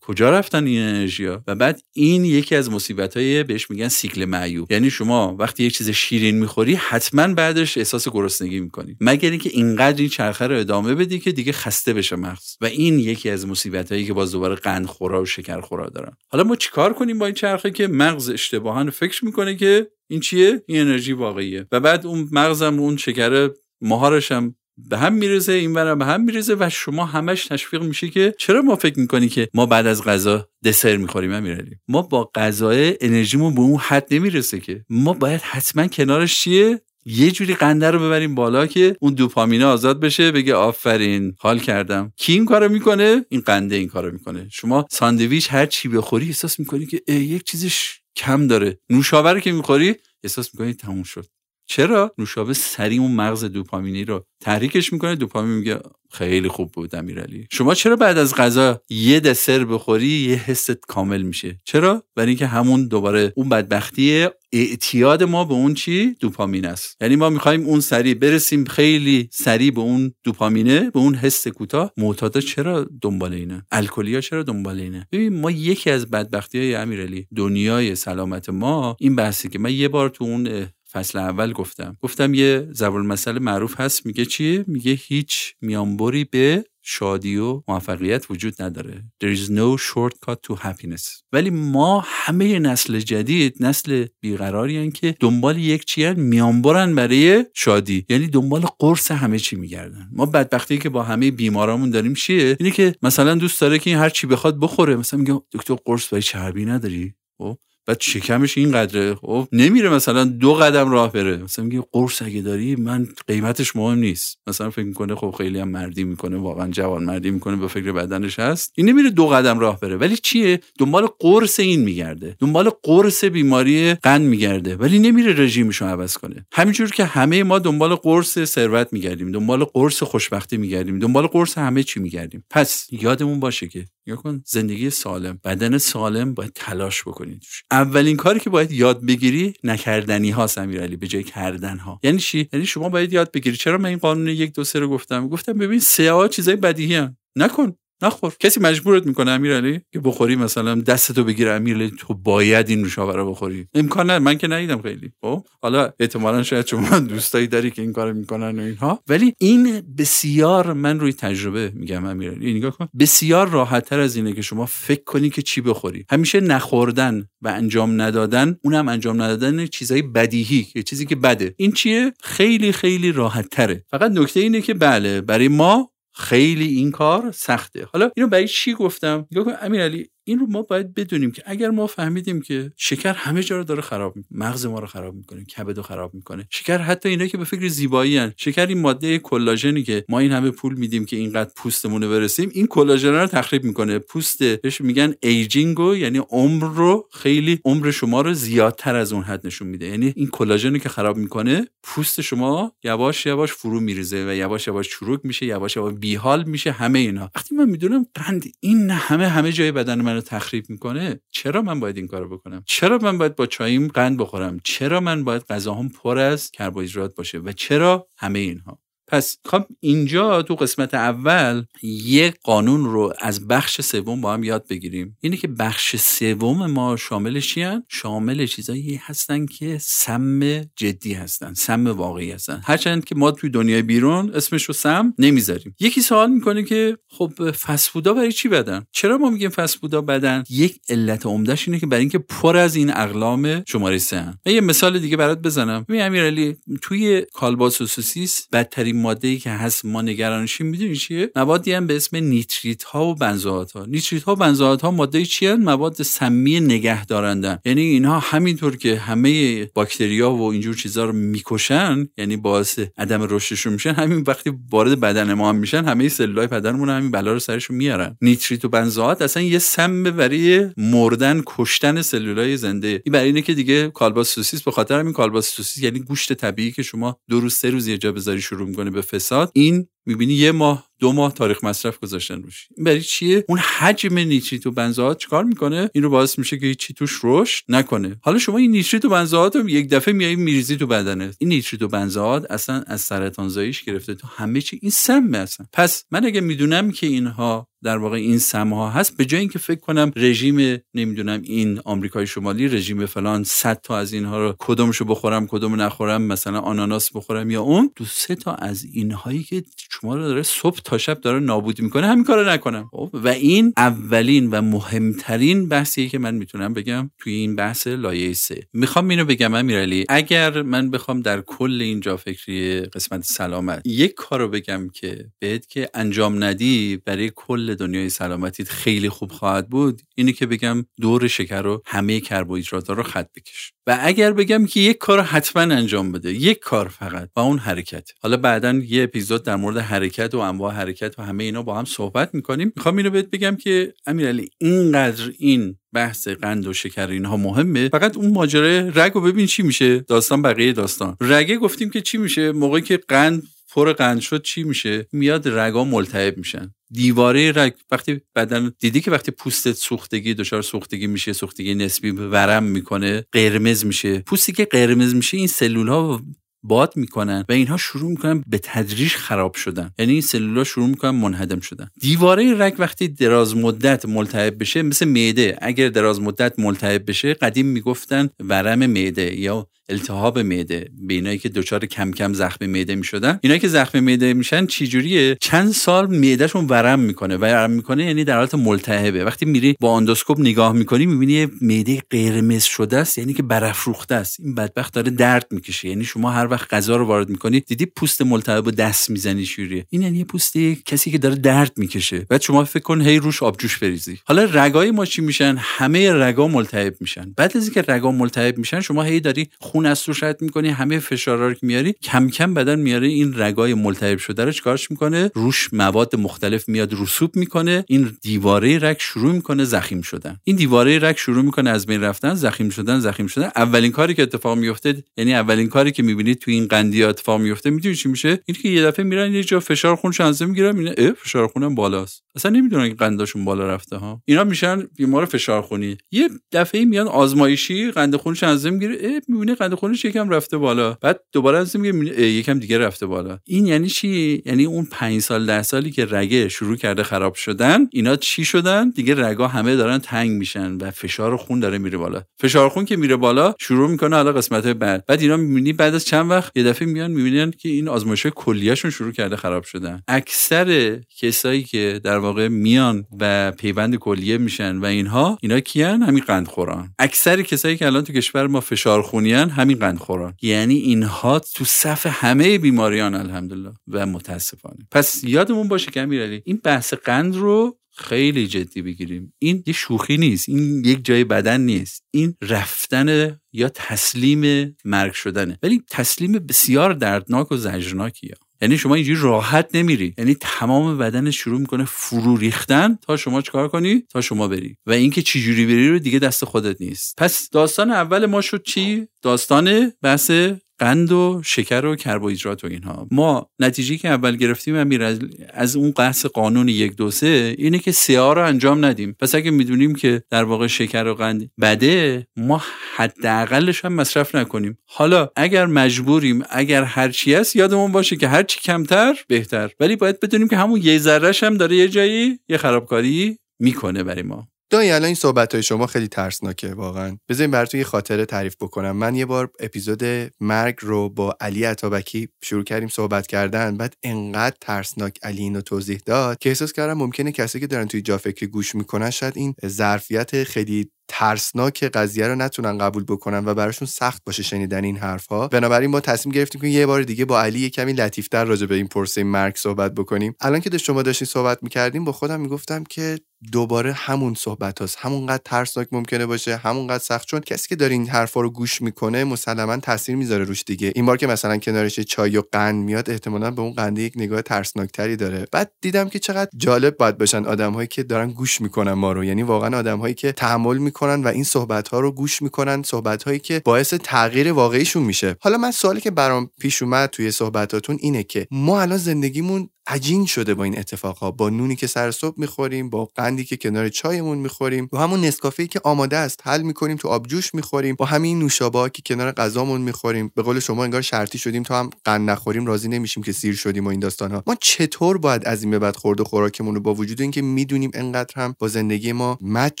کجا رفتن این ها و بعد این یکی از مصیبت های بهش میگن سیکل معیوب. یعنی شما وقتی یک چیز شیرین می‌خوری حتما بعدش احساس گرسنگی می‌کنی. مگر اینکه اینقدر این چرخه رو ادامه بدی که دیگه خسته بشه مغز. و این یکی از مصیبت هایی که باز دوباره قند خورا و شکر خورا دارن. حالا ما چیکار کنیم با این چرخه که مغز اشتباها فکر می‌کنه که این چیه؟ این انرژی واقعیه. و بعد اون مغزم اون شکر مهارش هم به هم میرزه این برم به هم میرزه و شما همش تشویق میشه که چرا ما فکر می‌کنی که ما بعد از غذا دسر می‌خوریم امیرعلی؟ ما با غذای انرژیمون به اون حد نمی‌رسه که. ما باید حتما کنارش چیه؟ یه جوری قنده رو ببریم بالا که اون دوپامینه آزاد بشه بگه آفرین حال کردم. کی این کارو می‌کنه؟ این قنده این کارو می‌کنه. شما ساندویچ هر چی بخوری احساس می‌کنی که یک چیزش کم داره. نوشابه که می‌خوری؟ احساس می‌کنی تموم شد. چرا؟ نوشابه سریع اون مغز دوپامینی رو تحریکش می‌کنه دوپامین میگه خیلی خوب بود امیرعلی. شما چرا بعد از غذا یه دسر بخوری یه حست کامل میشه؟ چرا؟ برای اینکه همون دوباره اون بدبختی اعتیاد ما به اون چی؟ دوپامین است. یعنی ما می‌خوایم اون سریع برسیم خیلی سریع به اون دوپامینه به اون حس کوتاه. معتادا چرا دنبال اینه؟ الکلیا چرا دنبال اینه؟ ببین ما یکی از بدبختی های امیرعلی دنیای سلامت ما این بحثی که من یه بار تو اون فصل اول گفتم. گفتم یه زبان مسئله معروف هست میگه چیه؟ میگه هیچ میانبری به شادی و موفقیت وجود نداره. There is no shortcut to happiness. ولی ما همه نسل جدید نسل بیقراری که دنبال یک چی میانبرن برای شادی. یعنی دنبال قرص همه چی میگردن. ما بدبختی که با همه بیمارامون داریم چیه؟ اینه که مثلا دوست داره که این هر چی بخواد بخوره. مثلا میگه دکتر قرص برای چربی نداری؟ خب؟ بعد شکمش اینقدره. خب نمیره مثلا دو قدم راه بره. مثلا میگه قرص اگه داری من قیمتش مهم نیست. مثلا فکر می‌کنه خب خیلی هم مردی می‌کنه واقعا جوان مردی می‌کنه به فکر بدنش هست. این نمیره دو قدم راه بره. ولی چیه؟ دنبال قرص این میگرده. دنبال قرص بیماری قند میگرده. ولی نمیره رژیمش رو عوض کنه. همینجور که همه ما دنبال قرص ثروت میگردیم دنبال قرص خوشبختی میگردیم دنبال قرص همه چی میگردیم. پس یادمون باشه که یا کن زندگی سالم بدن سالم باید تلاش بکنید اولین کاری که باید یاد بگیری نکردنی ها امیرعلی به جای کردن ها یعنی چی؟ یعنی شما باید یاد بگیری. چرا من این قانون یک دو سه رو گفتم؟ گفتم ببین سه ها چیزای بدیهی هم. نکن. نخور. کسی مجبورت می‌کنه امیرعلی؟ که بخوری مثلا دستتو بگیره امیرعلی تو باید این نوشابه رو بخوری. امکان نه من که ندیدم خیلی. خب؟ حالا احتمالا شاید شما دوستایی داری که این کارو می‌کنن و اینها. ولی این بسیار من روی تجربه میگم امیرعلی. نگاه کن. بسیار راحت تر از اینه که شما فکر کنی که چی بخوری. همیشه نخوردن و انجام ندادن اونم انجام ندادن چیزای بدیهی که چیزی که بده. این چیه؟ خیلی خیلی راحت تره فقط نکته اینه که بله برای ما خیلی این کار سخته. حالا اینو برای چی گفتم؟ نگاه کن امیر علی این رو ما باید بدونیم که اگر ما فهمیدیم که شکر همه جا رو داره خراب می‌کنه مغز ما رو خراب می‌کنه کبد رو خراب می‌کنه. شکر حتی اینا که به فکر زیبایی هن. شکر این ماده کلاژنی که ما این همه پول میدیم که اینقدر پوستمون رو برسیم این کلاژن رو تخریب می‌کنه. پوست بهش میگن aging و یعنی عمر رو خیلی عمر شما رو زیادتر از اون حد نشون میده. یعنی این کلاژنی که خراب می‌کنه پوست شما یواش یواش فرو میریزه و یواش یواش چروک میشه یواش یواش بیحال میشه همه اینا. وقتی من می‌دونم قند این همه همه جای بدن رو تخریب می‌کنه چرا من باید این کارو بکنم؟ چرا من باید با چایم قند بخورم؟ چرا من باید غذاهام پر از کربوهیدرات باشه؟ و چرا همه اینها؟ پس خب اینجا تو قسمت اول یک قانون رو از بخش سوم با هم یاد بگیریم. اینه که بخش سوم ما شامل چی شامل چیزایی هستن که سم جدی هستن سم واقعی هستن. هرچند که ما توی دنیای بیرون اسمش رو سم نمی‌ذاریم. یکی سوال می‌کنه که خب فسفودا برای چی بدن؟ چرا ما میگیم فسفودا بدن؟ یک علت عمدهش اینه که برای اینکه پر از این اقلام شماره سه یه مثال دیگه برات بزنم. ببین امیرعلی توی کالباس و سوسیس بدترین ماده ای که هست ما نگرانشیم می‌دونی چیه؟ موادی هم به اسم نیتریت ها و بنزوات ها نیتریت ها و بنزوات ها ماده چیه مواد سمی نگه دارندن یعنی اینها همینطور که همه باکتریا و اینجور چیزا رو می‌کشن یعنی باعث عدم رشدشون میشن همین وقتی وارد بدن ما هم میشن همه سلولای بدنمون همین بلا رو سرشون میارن. نیتریت و بنزوات اصلا یه سم برای مردن کشتن سلولای زنده. این برای اینه که دیگه کالباس سوسیس به خاطر همین کالباس سوسیس یعنی گوشت طبیعی که شما دو روز سه روز یه جا بذاری شروع به فساد این می‌بینی یه ماه دو ماه تاریخ مصرف گذاشتن روش. این برای چیه؟ اون حجم نیتریت و بنزوات چیکار می‌کنه؟ این رو باعث میشه که هیچی توش رشد نکنه. حالا شما این نیتریت و بنزوات رو یک دفعه میای میریزی تو بدنت. این نیتریت و بنزوات اصلا از سرطان زاییش گرفته. تو همه چی این سم اصلا. پس من اگه می‌دونم که اینها در واقع این ها هست به جای اینکه فکر کنم رژیم نمی‌دونم این آمریکای شمالی رژیم فلان 100 تا از اینها رو کدومشو بخورم کدوم نخورم مثلا آناناس بخورم یا اون دو سه تا از اینهایی که شما رو داره صبح تا شب داره نابود می‌کنه همین کارو نکنم. خب؟ و این اولین و مهمترین بحثیه که من می‌تونم بگم توی این بحث لایه سه. می‌خوام اینو بگم امیرعلی اگر من بخوام در کل اینجا فکری قسمت سلامت یک کارو بگم که بهت که انجام ندی برای کل دنیای سلامتیت خیلی خوب خواهد بود اینه که بگم دور شکر رو همه کربوهیدرات رو خط بکش. و اگر بگم که یک کار حتما انجام بده یک کار فقط با اون حرکت. حالا بعدا یه اپیزود در مورد حرکت و انواع حرکت و همه اینا با هم صحبت می‌کنیم. می‌خوام اینو بهت بگم که امیرعلی اینقدر این بحث قند و شکر اینها مهمه. فقط اون ماجرای رگ و ببین چی میشه. داستان بقیه داستان. رگه گفتیم که چی میشه؟ موقعی که قند پر قند شد چی میشه؟ میاد رگا ملتهب میشن. دیواره رگ وقتی بدن دیدی که وقتی پوستت سوختگی دچار سوختگی میشه سوختگی نسبی ورم می‌کنه قرمز میشه. پوستی که قرمز میشه این سلول ها باد می‌کنن و اینها شروع می‌کنن به تدریج خراب شدن. یعنی این سلولا شروع می‌کنن منهدم شدن. دیواره رگ وقتی دراز مدت ملتهب بشه مثل معده اگر دراز مدت ملتهب بشه قدیم می‌گفتن ورم معده یا التهاب معده به اینایی که دچار کم کم زخم معده می‌شدن. اینایی که زخم معده میشن چجوریه؟ چند سال معدهشون ورم می‌کنه. ورم می‌کنه یعنی در حالت ملتهبه. وقتی میری با اندوسکوپ نگاه می‌کنی می‌بینی معده قرمز شده است یعنی که برافروخته است. این بدبخت داره درد می‌کشه. یعنی شما هر وقت غذا رو وارد می‌کنی دیدی پوست ملتهب دست می‌زنی شوریه. این یعنی پوست کسی که داره درد می‌کشه. بعد شما فکر کن هی روش آبجوش بریزی. حالا رگای ما چی میشن؟ همه رگا ملتهب میشن. بعد از اینکه رگا ملتهب میشن شما هی داری خون از توش رد می‌کنی همه فشارا رو که میاری کم کم بدن میاره این رگای ملتهب شده رو چیکارش می‌کنه؟ روش مواد مختلف میاد رسوب می‌کنه این دیواره رگ شروع می‌کنه زخیم شدن. این دیواره رگ شروع می‌کنه از بین رفتن زخیم شدن زخیم شدن. اولین کاری که اتفاق میفته یعنی اولین کاری که می‌بینید تو این قندی اتفاق میفته می‌دونی چی میشه؟ این که یه دفعه میرن یه جا فشار خون شانزه می‌گیرن اه فشار خونم بالاست. اصلا نمی‌دونن که قندشون بالا رفته ها. اینا میشن بیمار فشار خونی. یه دفعه میان آزمایشی قند خونش شانزه می‌گیره می‌بینه قند خونش یکم رفته بالا. بعد دوباره از میگه یکم دیگه رفته بالا. این یعنی چی؟ یعنی اون 5 سال ده سالی که رگه شروع کرده خراب شدن اینا چی شدن؟ دیگه رگا همه دارن تنگ میشن و فشار خون داره میره بالا. فشار خون که میره بالا شروع می‌کنه حالا قسمت بعد. بعد اینا می‌بینی بعد از چند وقت یه دفعه میان می‌بینن که این آزمایش کلیهشون شروع کرده خراب شدن. اکثر کسایی که در واقع میان و پیوند کلیه میشن و اینها اینا کیان؟ همین قند خوران اکثر کسایی که الان تو کشور ما فشار خونیان همین قند خوران. یعنی اینها تو صف همه بیماریان الحمدلله و متاسفانه. پس یادمون باشه که امیرعلی این بحث قند رو خیلی جدی بگیریم. این یه شوخی نیست. این یک جای بدن نیست. این رفتن یا تسلیم مرگ شدنه. ولی تسلیم بسیار دردناک و زجرناکیه. یعنی شما اینجوری راحت نمیری. یعنی تمام بدن شروع می‌کنه فرو ریختن. تا شما چیکار کنی؟ تا شما بری. و اینکه چجوری بری رو دیگه دست خودت نیست. پس داستان اول ما شد چی؟ داستان بحث قند و شکر و کربوهیدرات و اینها. ما نتیجه که اول گرفتیم امیر از, اون بحث قانون یک دو سه اینه که سیا رو انجام ندیم. پس اگه می‌دونیم که در واقع شکر و قند بده ما حداقلش هم مصرف نکنیم. حالا اگر مجبوریم اگر هرچی هست یادمون باشه که هرچی کمتر بهتر. ولی باید بدونیم که همون یه ذرهش هم داره یه جایی یه خرابکاری می‌کنه برای ما. دایی الان این صحبت های شما خیلی ترسناکه واقعا. بذارین براتون یه خاطره تعریف بکنم. من یه بار اپیزود مرگ رو با علی عطابکی شروع کردیم صحبت کردن. بعد انقدر ترسناک علی اینو توضیح داد که احساس کردم ممکنه کسی که دارن توی جا فکری گوش می‌کنن شاید این ظرفیت خیلی ترسناک قضیه رو نتونن قبول بکنن و براشون سخت باشه شنیدن این حرفها. بنابراین ما تصمیم گرفتیم که یه بار دیگه با علی یه کمی لطیفتر راجع به این پرسه مرگ صحبت بکنیم. الان که شما داشتین صحبت می‌کردیم با خودم می‌گفتم که دوباره همون صحبت هاست. همونقدر ترسناک ممکنه باشه همونقدر سخت. چون کسی که داره این حرفا رو گوش می‌کنه مسلما تاثیر می‌ذاره روش دیگه. این بار که مثلا کنارش چای و قند میاد احتمالا به اون قنده یک نگاه ترسناکتری داره. بعد دیدم که چقدر جالب باید باشن آدمهایی که دارن گوش می‌کنن ما رو. یعنی واقعا آدمهایی که تحمل می‌کنن و این صحبت ها رو گوش می‌کنن صحبت هایی که باعث تغییر واقعیشون میشه. حالا من سوالی که برام پیش اومد توی صحبتاتون اینه که ما الان زندگیمون عجین شده با این اتفاقها با نونی که سر صبح می‌خوریم با قندی که کنار چایمون می‌خوریم با همون نسکافه که آماده است حل می‌کنیم تو آبجوش می‌خوریم با همین نوشابه که کنار غذامون می‌خوریم. به قول شما انگار شرطی شدیم تا هم قند نخوریم راضی نمیشیم که سیر شدیم و این داستان ها ما چطور باید از این به بعد خورد و خوراکمون رو با وجود اینکه می‌دونیم انقدر هم با زندگی ما مچ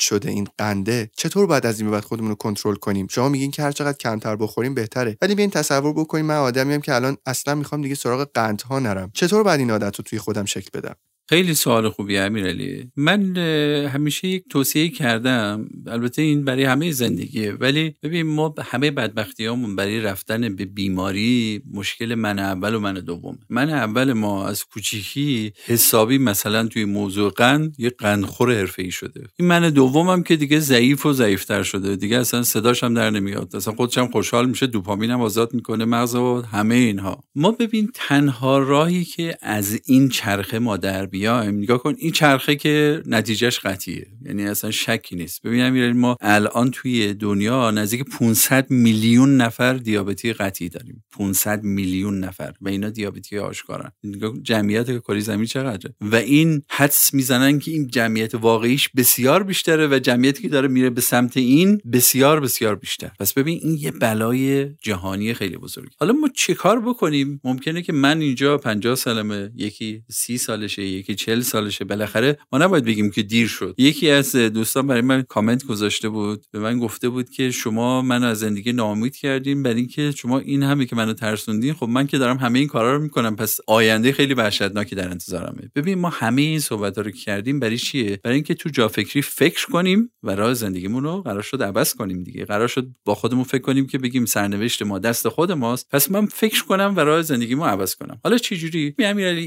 شده این قنده چطور باید از این به بعد خودمون رو کنترل کنیم؟ شما میگین که هر چقدر کمتر بخوریم بهتره. ولی بیاین تصور بکنیم من آدمیم که الان اصلا می‌خوام دیگه سراغ قندها نرم. چطور باید این عادت رو توی خودم شکل بدم. خیلی سوال خوبی امیرعلی. من همیشه یک توصیه کردم البته این برای همه زندگیه ولی ببین ما همه بدبختی همون برای رفتن به بیماری مشکل من اول و من دوم. من اول ما از کوچیکی حسابی مثلا توی موضوع قند یه قندخور حرفه ای شده. این من دومم که دیگه ضعیف و ضعیفتر شده. دیگه اصلا صداش هم در نمیاد. اصلا خودش هم خوشحال میشه دوپامینم آزاد می‌کنه مغز و همه اینها. ما ببین تنها راهی که از این چرخه ما در بیایم نگاه کن این چرخه که نتیجهش قطعیه. یعنی اصلا شکی نیست. ببینم یعنی ما الان توی دنیا نزدیک 500 میلیون نفر دیابتی قطعی داریم. 500 میلیون نفر و اینا دیابتی آشکارن. جمعیت کره زمین چقدره؟ و این حدس می‌زنن که این جمعیت واقعیش بسیار بیشتره و جمعیتی که داره میره به سمت این بسیار بسیار بیشتر. پس ببین این یه بلای جهانی خیلی بزرگی حالا ما چه کار بکنیم؟ ممکنه که من اینجا 50 سالمه یکی 30 سالشه یکی چل سالشه بالاخره ما نباید بگیم که دیر شد. یکی از دوستان برای من کامنت گذاشته بود به من گفته بود که شما منو از زندگی ناامید کردین برای اینکه شما این همه که منو ترسوندین خب من که دارم همه این کارا رو می‌کنم پس آینده خیلی وحشتناکی در انتظارمه. ببین ما همه این صحبت رو کردیم برای چیه؟ برای اینکه تو جا فکری فکر کنیم و راه زندگیمون رو قرار شد عوض کنیم دیگه. قرار شد با خودمون فکر کنیم که بگیم سرنوشت ما دست خود ماست. پس من فکر کنم و راه زندگیمو عوض کنم. حالا چه جوری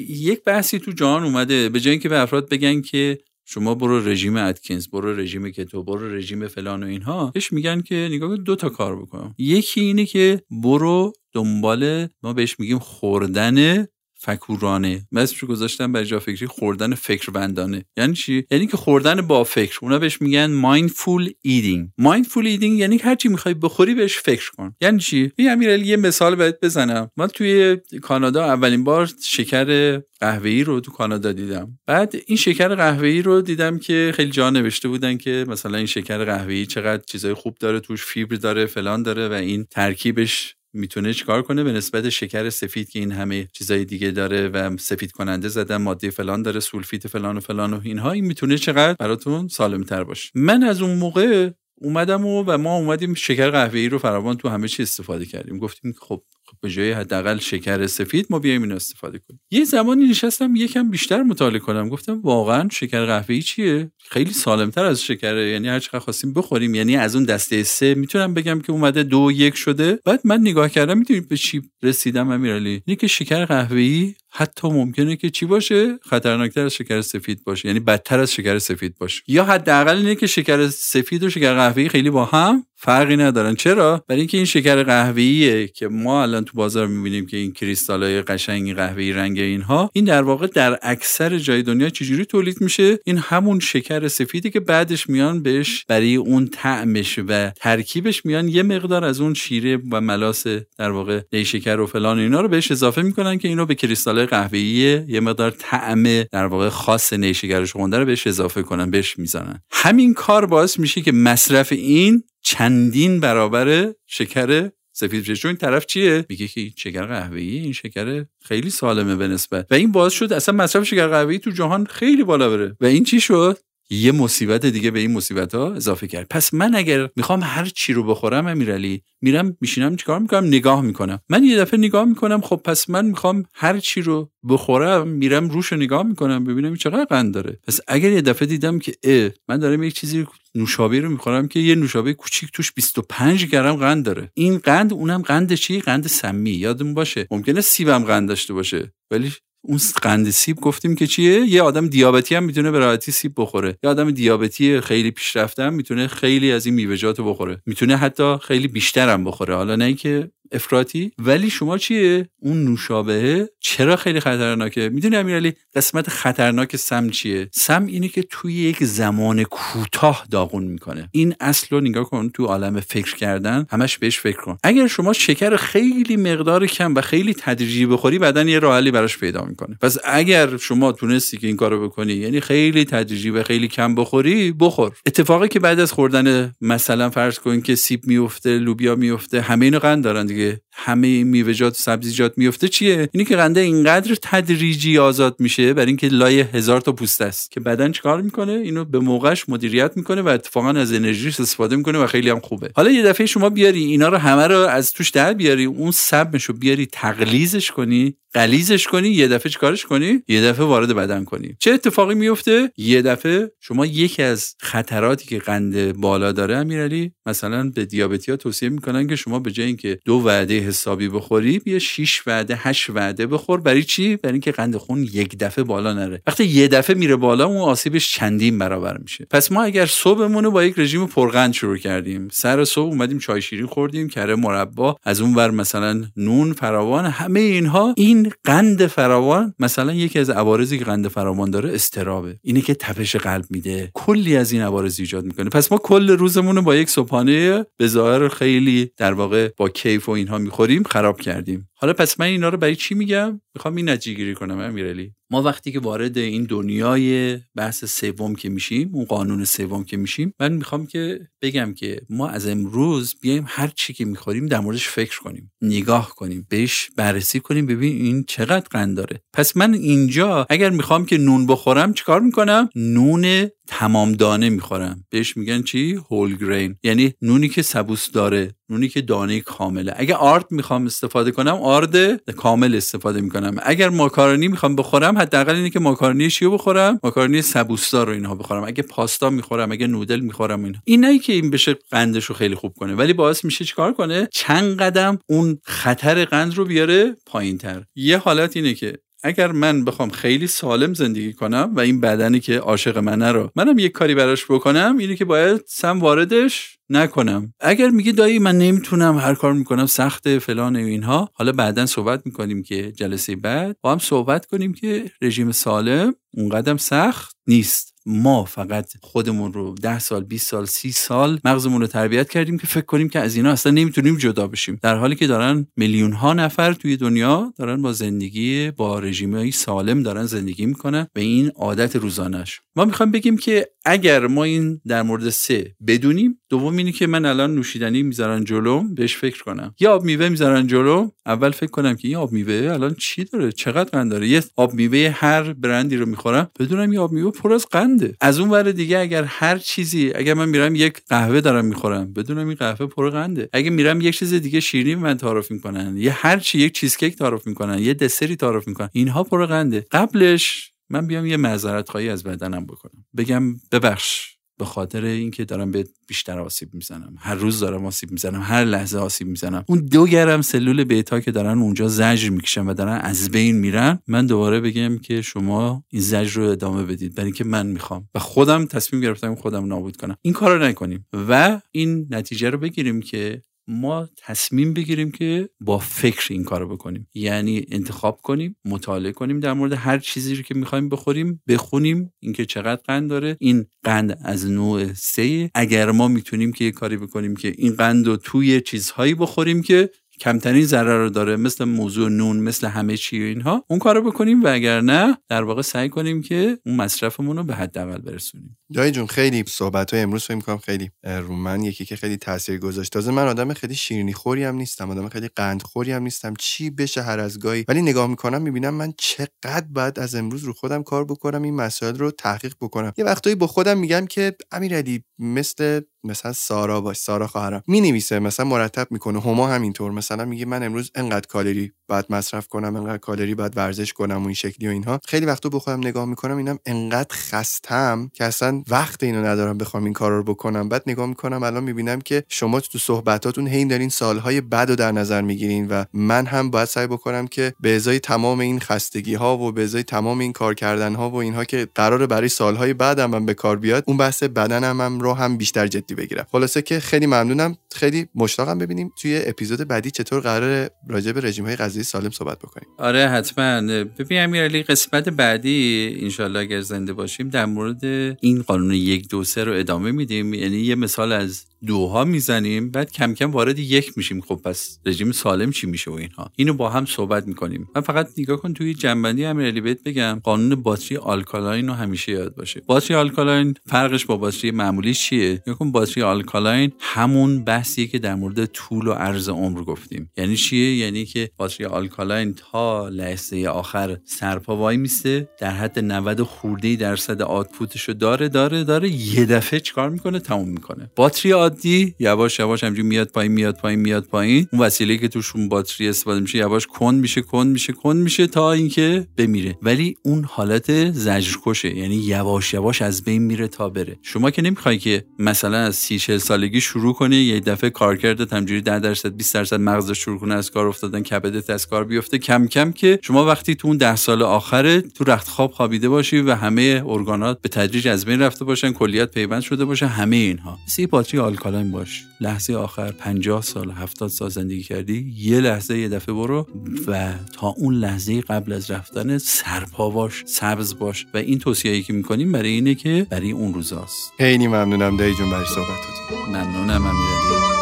یک بحثی تو جهان اومده. به جای اینکه به افراد بگن که شما برو رژیم اتکینز برو رژیم کتو برو رژیم فلان و اینها بهش میگن که نگاه دو تا کار بکنم یکی اینه که برو دنبال ما بهش میگیم خوردن فکورانه. رو گذاشتن برای جا فکری خوردن فکورانه یعنی چی؟ یعنی که خوردن با فکر. اونا بهش میگن mindful eating mindful eating یعنی هر چی می‌خوای بخوری بهش فکر کن. یعنی چی؟ این امیرعلی یه مثال بهت بزنم. من توی کانادا اولین بار شکر قهوه‌ای رو تو کانادا دیدم. بعد این شکر قهوه‌ای رو دیدم که خیلی جا نوشته بودن که مثلا این شکر قهوه‌ای چقدر چیزای خوب داره توش فیبر داره فلان داره و این ترکیبش می‌تونه چیکار کنه؟ به نسبت شکر سفید که این همه چیزای دیگه داره و سفید کننده زدن ماده فلان داره سولفیت فلان و فلان و اینها این می‌تونه چقدر براتون سالم تر باشه؟ من از اون موقع اومدم و, و ما اومدیم شکر قهوه‌ای رو فراوان تو همه چی استفاده کردیم. گفتیم خب خب به جای حداقل شکر سفید ما بیایم این استفاده کنیم. یه زمانی نشستم یکم بیشتر مطالعه کنم گفتم واقعا شکر قهوه‌ای چیه؟ خیلی سالمتر از شکره یعنی هر چقدر خواستیم بخوریم یعنی از اون دسته سه می‌تونم بگم که اومده دو یک شده. بعد من نگاه کردم می‌دونید به چی رسیدم امیرعلی اینه که شکر قهوه‌ای حتی ممکنه که چی باشه؟ خطرناکتر از شکر سفید باشه یعنی بدتر از شکر سفید باشه. یا حداقل اینه که شکر سفید و شکر قهوه‌ای خیلی با هم فرقی ندارن. چرا؟ برای اینکه این شکر قهوه‌ایه که ما الان تو بازار می‌بینیم که این کریستالای قشنگی قهوه‌ای رنگ اینها این در واقع در اکثر جای دنیا چجوری تولید میشه؟ این همون شکر سفیدی که بعدش میان بهش برای اون طعمش و ترکیبش میان یه مقدار از اون شیره و ملاس در واقع نیشکر و فلان اینا رو بهش اضافه می‌کنن که اینو به کریستالای قهوه‌ای یه مقدار طعم در واقع خاص نیشکر رو بهش اضافه کنن بهش می‌زنن. همین کار باعث میشه که مصرف این چندین برابر شکر سفید چون این طرف چیه؟ میگه که شکر قهوه‌ای این شکر خیلی سالمه به و این باعث شد اصلا مصرف شکر قهوه‌ای تو جهان خیلی بالا بره. و این چی شد؟ یه مصیبت دیگه به این مصیبت ها اضافه کرد. پس من اگر می‌خوام هر چی رو بخورم امیرعلی میرم میشینم چیکار می‌کنم؟ نگاه می‌کنم. من یه دفعه نگاه می‌کنم خب پس من می‌خوام هر چی رو بخورم میرم روش رو نگاه می‌کنم ببینم چقدر قند داره. پس اگر یه دفعه دیدم که اه من دارم یک چیزی نوشابه رو می‌خورم که یه نوشابه کوچیک توش 25 گرم قند داره. این قند اونم قند چی؟ قند سمی. یادمون باشه. ممکنه سیبم قند داشته باشه. ولی اون قند سیب گفتیم که چیه؟ یه آدم دیابتی هم می‌تونه به راحتی سیب بخوره. یه آدم دیابتی خیلی پیشرفته هم می‌تونه خیلی از این میوه‌جات بخوره. می‌تونه حتی خیلی بیشتر هم بخوره. حالا نه که افراطی. ولی شما چیه؟ اون نوشابه چرا خیلی خطرناکه؟ می‌دونی امیرعلی قسمت خطرناک سم چیه؟ سم اینه که توی یک زمان کوتاه داغون می‌کنه. این اصل رو نگاه کن تو عالم فکر کردن همش بهش فکر کن. اگر شما شکر خیلی مقدار کم و خیلی تدریجی بخوری بدن یه راه براش پیدا می‌کنه. پس اگر شما تونستی که این کارو بکنی یعنی خیلی تدریجی و خیلی کم بخوری بخور. اتفاقی که بعد از خوردن مثلا فرض کن که سیب میفته لوبیا میفته همه اینو قند دارن Kollege همه میوه‌جات سبزیجات میفته چیه؟ اینی که قنده اینقدر تدریجی آزاد میشه برای اینکه لای هزار تا پوست است. که بدن چیکار می‌کنه؟ اینو به موقعش مدیریت می‌کنه و اتفاقا از انرژیش استفاده می‌کنه و خیلی هم خوبه. حالا یه دفعه شما بیاری اینا رو همه رو از توش در بیاری اون سبمشو بیاری تقلیزش کنی قلیزش کنی یه دفعه چیکارش کنی؟ یه دفعه وارد بدن کنی. چه اتفاقی میفته یه دفعه شما یکی از خطراتی که قند بالا داره امیرعلی مثلا به دیابتی ها توصیه می‌کنن که شما به جای اینکه دو وعده حسابی بخوری بیا 6 وعده 8 وعده بخور. برای چی؟ برای اینکه قند خون یک دفعه بالا نره. وقتی یه دفعه میره بالا اون آسیبش چندین برابر میشه. پس ما اگر صبحمون رو با یک رژیم پرقند شروع کردیم. سر صبح اومدیم چای شیرین خوردیم کره مربا از اون ور مثلا نون فراوان همه اینها. این قند فراوان مثلا یکی از عوارضی که قند فراوان داره استرابه. اینه که تپش قلب میده. کلی از این عوارض ایجاد می‌کنه. پس ما کل روزمون رو با یک صبحانه به ظاهر خیلی در واقع با کیف و اینها می‌خوریم خراب کردیم. حالا پس من اینا رو برای چی میگم؟ می‌خوام این نتیجه گیری کنم امیرعلی. ما وقتی که وارد این دنیای بحث سوم که میشیم اون قانون سوم که میشیم من می‌خوام که بگم که ما از امروز بیایم هر چی که می‌خوریم در موردش فکر کنیم نگاه کنیم بهش بررسی کنیم ببین این چقدر قند داره. پس من اینجا اگر می‌خوام که نون بخورم چیکار می‌کنم؟ نون تمام دانه می‌خورم. بهش میگن چی؟ هول گرین یعنی نونی که سبوس داره نونی که دانه کامله. اگر آرد می‌خوام استفاده کنم آرد کامل استفاده می‌کنم. اگر ماکارونی می‌خوام بخورم حداقل اینه که ماکارونی چیو بخورم ماکارونی سبوسدار رو اینها بخورم. اگه پاستا می‌خورم اگه نودل می‌خورم اینا. این نه که این بشه قندش رو خیلی خوب کنه. ولی باعث میشه چیکار کنه؟ چند قدم اون خطر قند رو بیاره پایینتر. یه حالت اینه که اگر من بخوام خیلی سالم زندگی کنم و این بدنی که عاشق منه رو منم یک کاری براش بکنم اینه که باید سم واردش نکنم. اگر میگه دایی من نمی‌تونم هر کار می‌کنم سخت فلان و اینها حالا بعدا صحبت می‌کنیم که جلسه بعد با هم صحبت کنیم که رژیم سالم اون قدم سخت نیست. ما فقط خودمون رو ده سال 20 سال 30 سال مغزمون رو تربیت کردیم که فکر کنیم که از اینا اصلا نمی‌تونیم جدا بشیم. در حالی که دارن میلیون ها نفر توی دنیا دارن با زندگی با رژیم سالم دارن زندگی می‌کنن و این عادت روزانش ما می‌خوایم بگیم که اگر ما این در مورد سه بدونیم دوم اینه که من الان نوشیدنی می‌ذارن جلوم بهش فکر کنم. یا آب میوه می‌ذارن جلوم اول فکر کنم که این آب میوه الان چی داره؟ چقدر قند داره؟ یه آب میوه هر برندی رو می‌خورم بدونم این آب میوه پر از قند قنده از اون ور دیگه اگر هر چیزی اگر من میرم یک قهوه دارم می‌خورم بدونم این قهوه پر قنده. اگه میرم یک چیز دیگه شیرینی من تعارف می‌کنن یه هر چی یک چیزکیک تعارف می‌کنن یه دسری تعارف می‌کنن اینها پر قنده. قبلش من بیام یه معذرت خواهی از بدنم بکنم. بگم ببخش. به خاطر اینکه دارم به بیشتر آسیب می‌زنم. هر روز دارم آسیب می‌زنم هر لحظه آسیب می‌زنم. اون دو گرم سلول بیتا که دارن اونجا زجر می‌کشن و دارن از بین میرن من دوباره بگم که شما این زجر رو ادامه بدید. برای اینکه من می‌خوام. و خودم تصمیم گرفتم خودم نابود کنم. این کار رو نکنیم. و این نتیجه رو بگیریم که ما تصمیم بگیریم که با فکر این کارو بکنیم. یعنی انتخاب کنیم مطالعه کنیم در مورد هر چیزی رو که می‌خوایم بخوریم بخونیم اینکه چقدر قند داره. این قند از نوع سه اگر ما می‌تونیم که یه کاری بکنیم که این قند رو توی چیزهایی بخوریم که کمترین ضرر رو داره مثل موضوع نون مثل همه چی و اینها اون کارو بکنیم. و اگر نه در واقع سعی کنیم که اون مصرفمون رو به حداقل برسونیم. جای جون خیلی صحبت های امروز فکر می‌کنم خیلی رو من یکی که خیلی تاثیر گذاشت. تازه من آدم خیلی شیرینی خوری هم نیستم آدم خیلی قند خوری هم نیستم. چی بشه هر از گاهی؟ ولی نگاه می‌کنم می‌بینم من چقدر باید از امروز رو خودم کار بکنم این مسائل رو تحقیق بکنم. یه وقتایی با خودم میگم که امیرعلی مثل مثلا سارا باش سارا خواهرم می نویسه مثلا مرتب می‌کنه هما همینطور. مثلا میگه من امروز انقدر کالری باید مصرف کنم انقدر کالری باید ورزش کنم و این شکلی و اینها. خیلی وقتا با خودم نگاه می‌کنم اینم انقدر خستم که اصلا وقت اینو ندارم بخوام این کار رو بکنم. بعد نگاه می‌کنم الان می‌بینم که شما تو صحبتاتون هی دارین سالهای بد رو در نظر می‌گیرین و من هم باید سعی بکنم که به ازای تمام این خستگی ها و به ازای تمام این کار کردن ها و اینها که قراره برای سالهای بعدم به کار بیاد اون بحث بدنم هم رو هم بیشتر جدی بگیرم. خلاصه که خیلی ممنونم. خیلی مشتاقم ببینیم توی اپیزود بعدی چطور قرار راجع به رژیم های سالم صحبت بکنیم. آره حتما. ببین امیرعلی قسمت بعدی انشالله اگر زنده باشیم در مورد این قانون یک دو سه رو ادامه میدیم. یعنی یه مثال از دوها می‌زنیم بعد کم کم وارد یک میشیم. خب پس رژیم سالم چی میشه و اینها؟ اینو با هم صحبت می‌کنیم. من فقط نگاه کن توی جنبندی امیرعلی بهت بگم قانون باتری alkaline رو همیشه یاد باشه. باتری alkaline فرقش با باتری معمولی چیه؟ نگاه باتری alkaline همون بحثیه که در مورد طول و عرض عمر گفتیم. یعنی چیه؟ یعنی که باتری alkaline تا لحظه آخر سرپا وای میسته. در حد 90 خورده درصد output ش رو داره داره داره. یه دفعه چیکار می‌کنه؟ تموم می‌کنه. باتری عادی. یواش یواش همینجوری میاد پایین میاد پایین میاد پایین. اون وسیله که توشون باتری استفاده میشه یواش کند میشه کند میشه کند میشه تا اینکه بمیره. ولی اون حالت زجرکشه. یعنی یواش یواش از بین میره تا بره. شما که نمی‌خوای که مثلا از 30 40 سالگی شروع کنی یه دفعه کارکردت همجوری 10 درصد 20 درصد مغز شروع کنه از کار افتادن کبدت از کار بیفته کم کم که شما وقتی تو اون 10 سال آخره تو رخت خواب خوابیده باشی و همه ارگانات به تدریج از بین رفته باشن کلیت پیوند شده باشه همه اینها. عین باتری alkaline باش. لحظه آخر 50 سال 70 سال زندگی کردی یه لحظه یه دفعه برو و تا اون لحظه قبل از رفتن سرپا باش سبز باش. و این توصیه‌ای که می‌کنیم برای اینه که برای اون روزاست. خیلی ممنونم دایی جون برای صحبتتون ممنونم امیرعلی.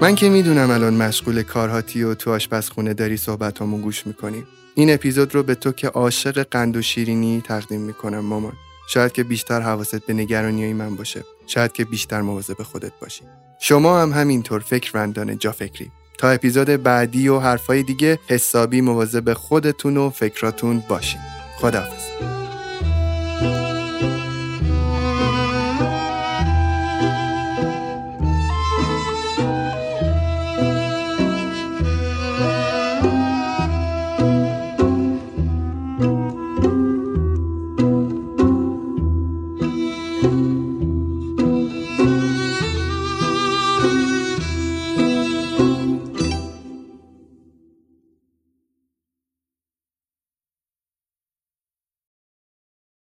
من که می‌دونم الان مشغول کارهاتی و تو آشپزخونه داری صحبتامو گوش می‌کنی. این اپیزود رو به تو که عاشق قند و شیرینی تقدیم می‌کنم مامان. شاید که بیشتر حواست به نگرانی من باشه. شاید که بیشتر مواظب خودت باشی. شما هم همینطور فکرمندان جا فکری تا اپیزود بعدی و حرفای دیگه حسابی مواظب خودتون و فکراتون باشین. خداحافظ.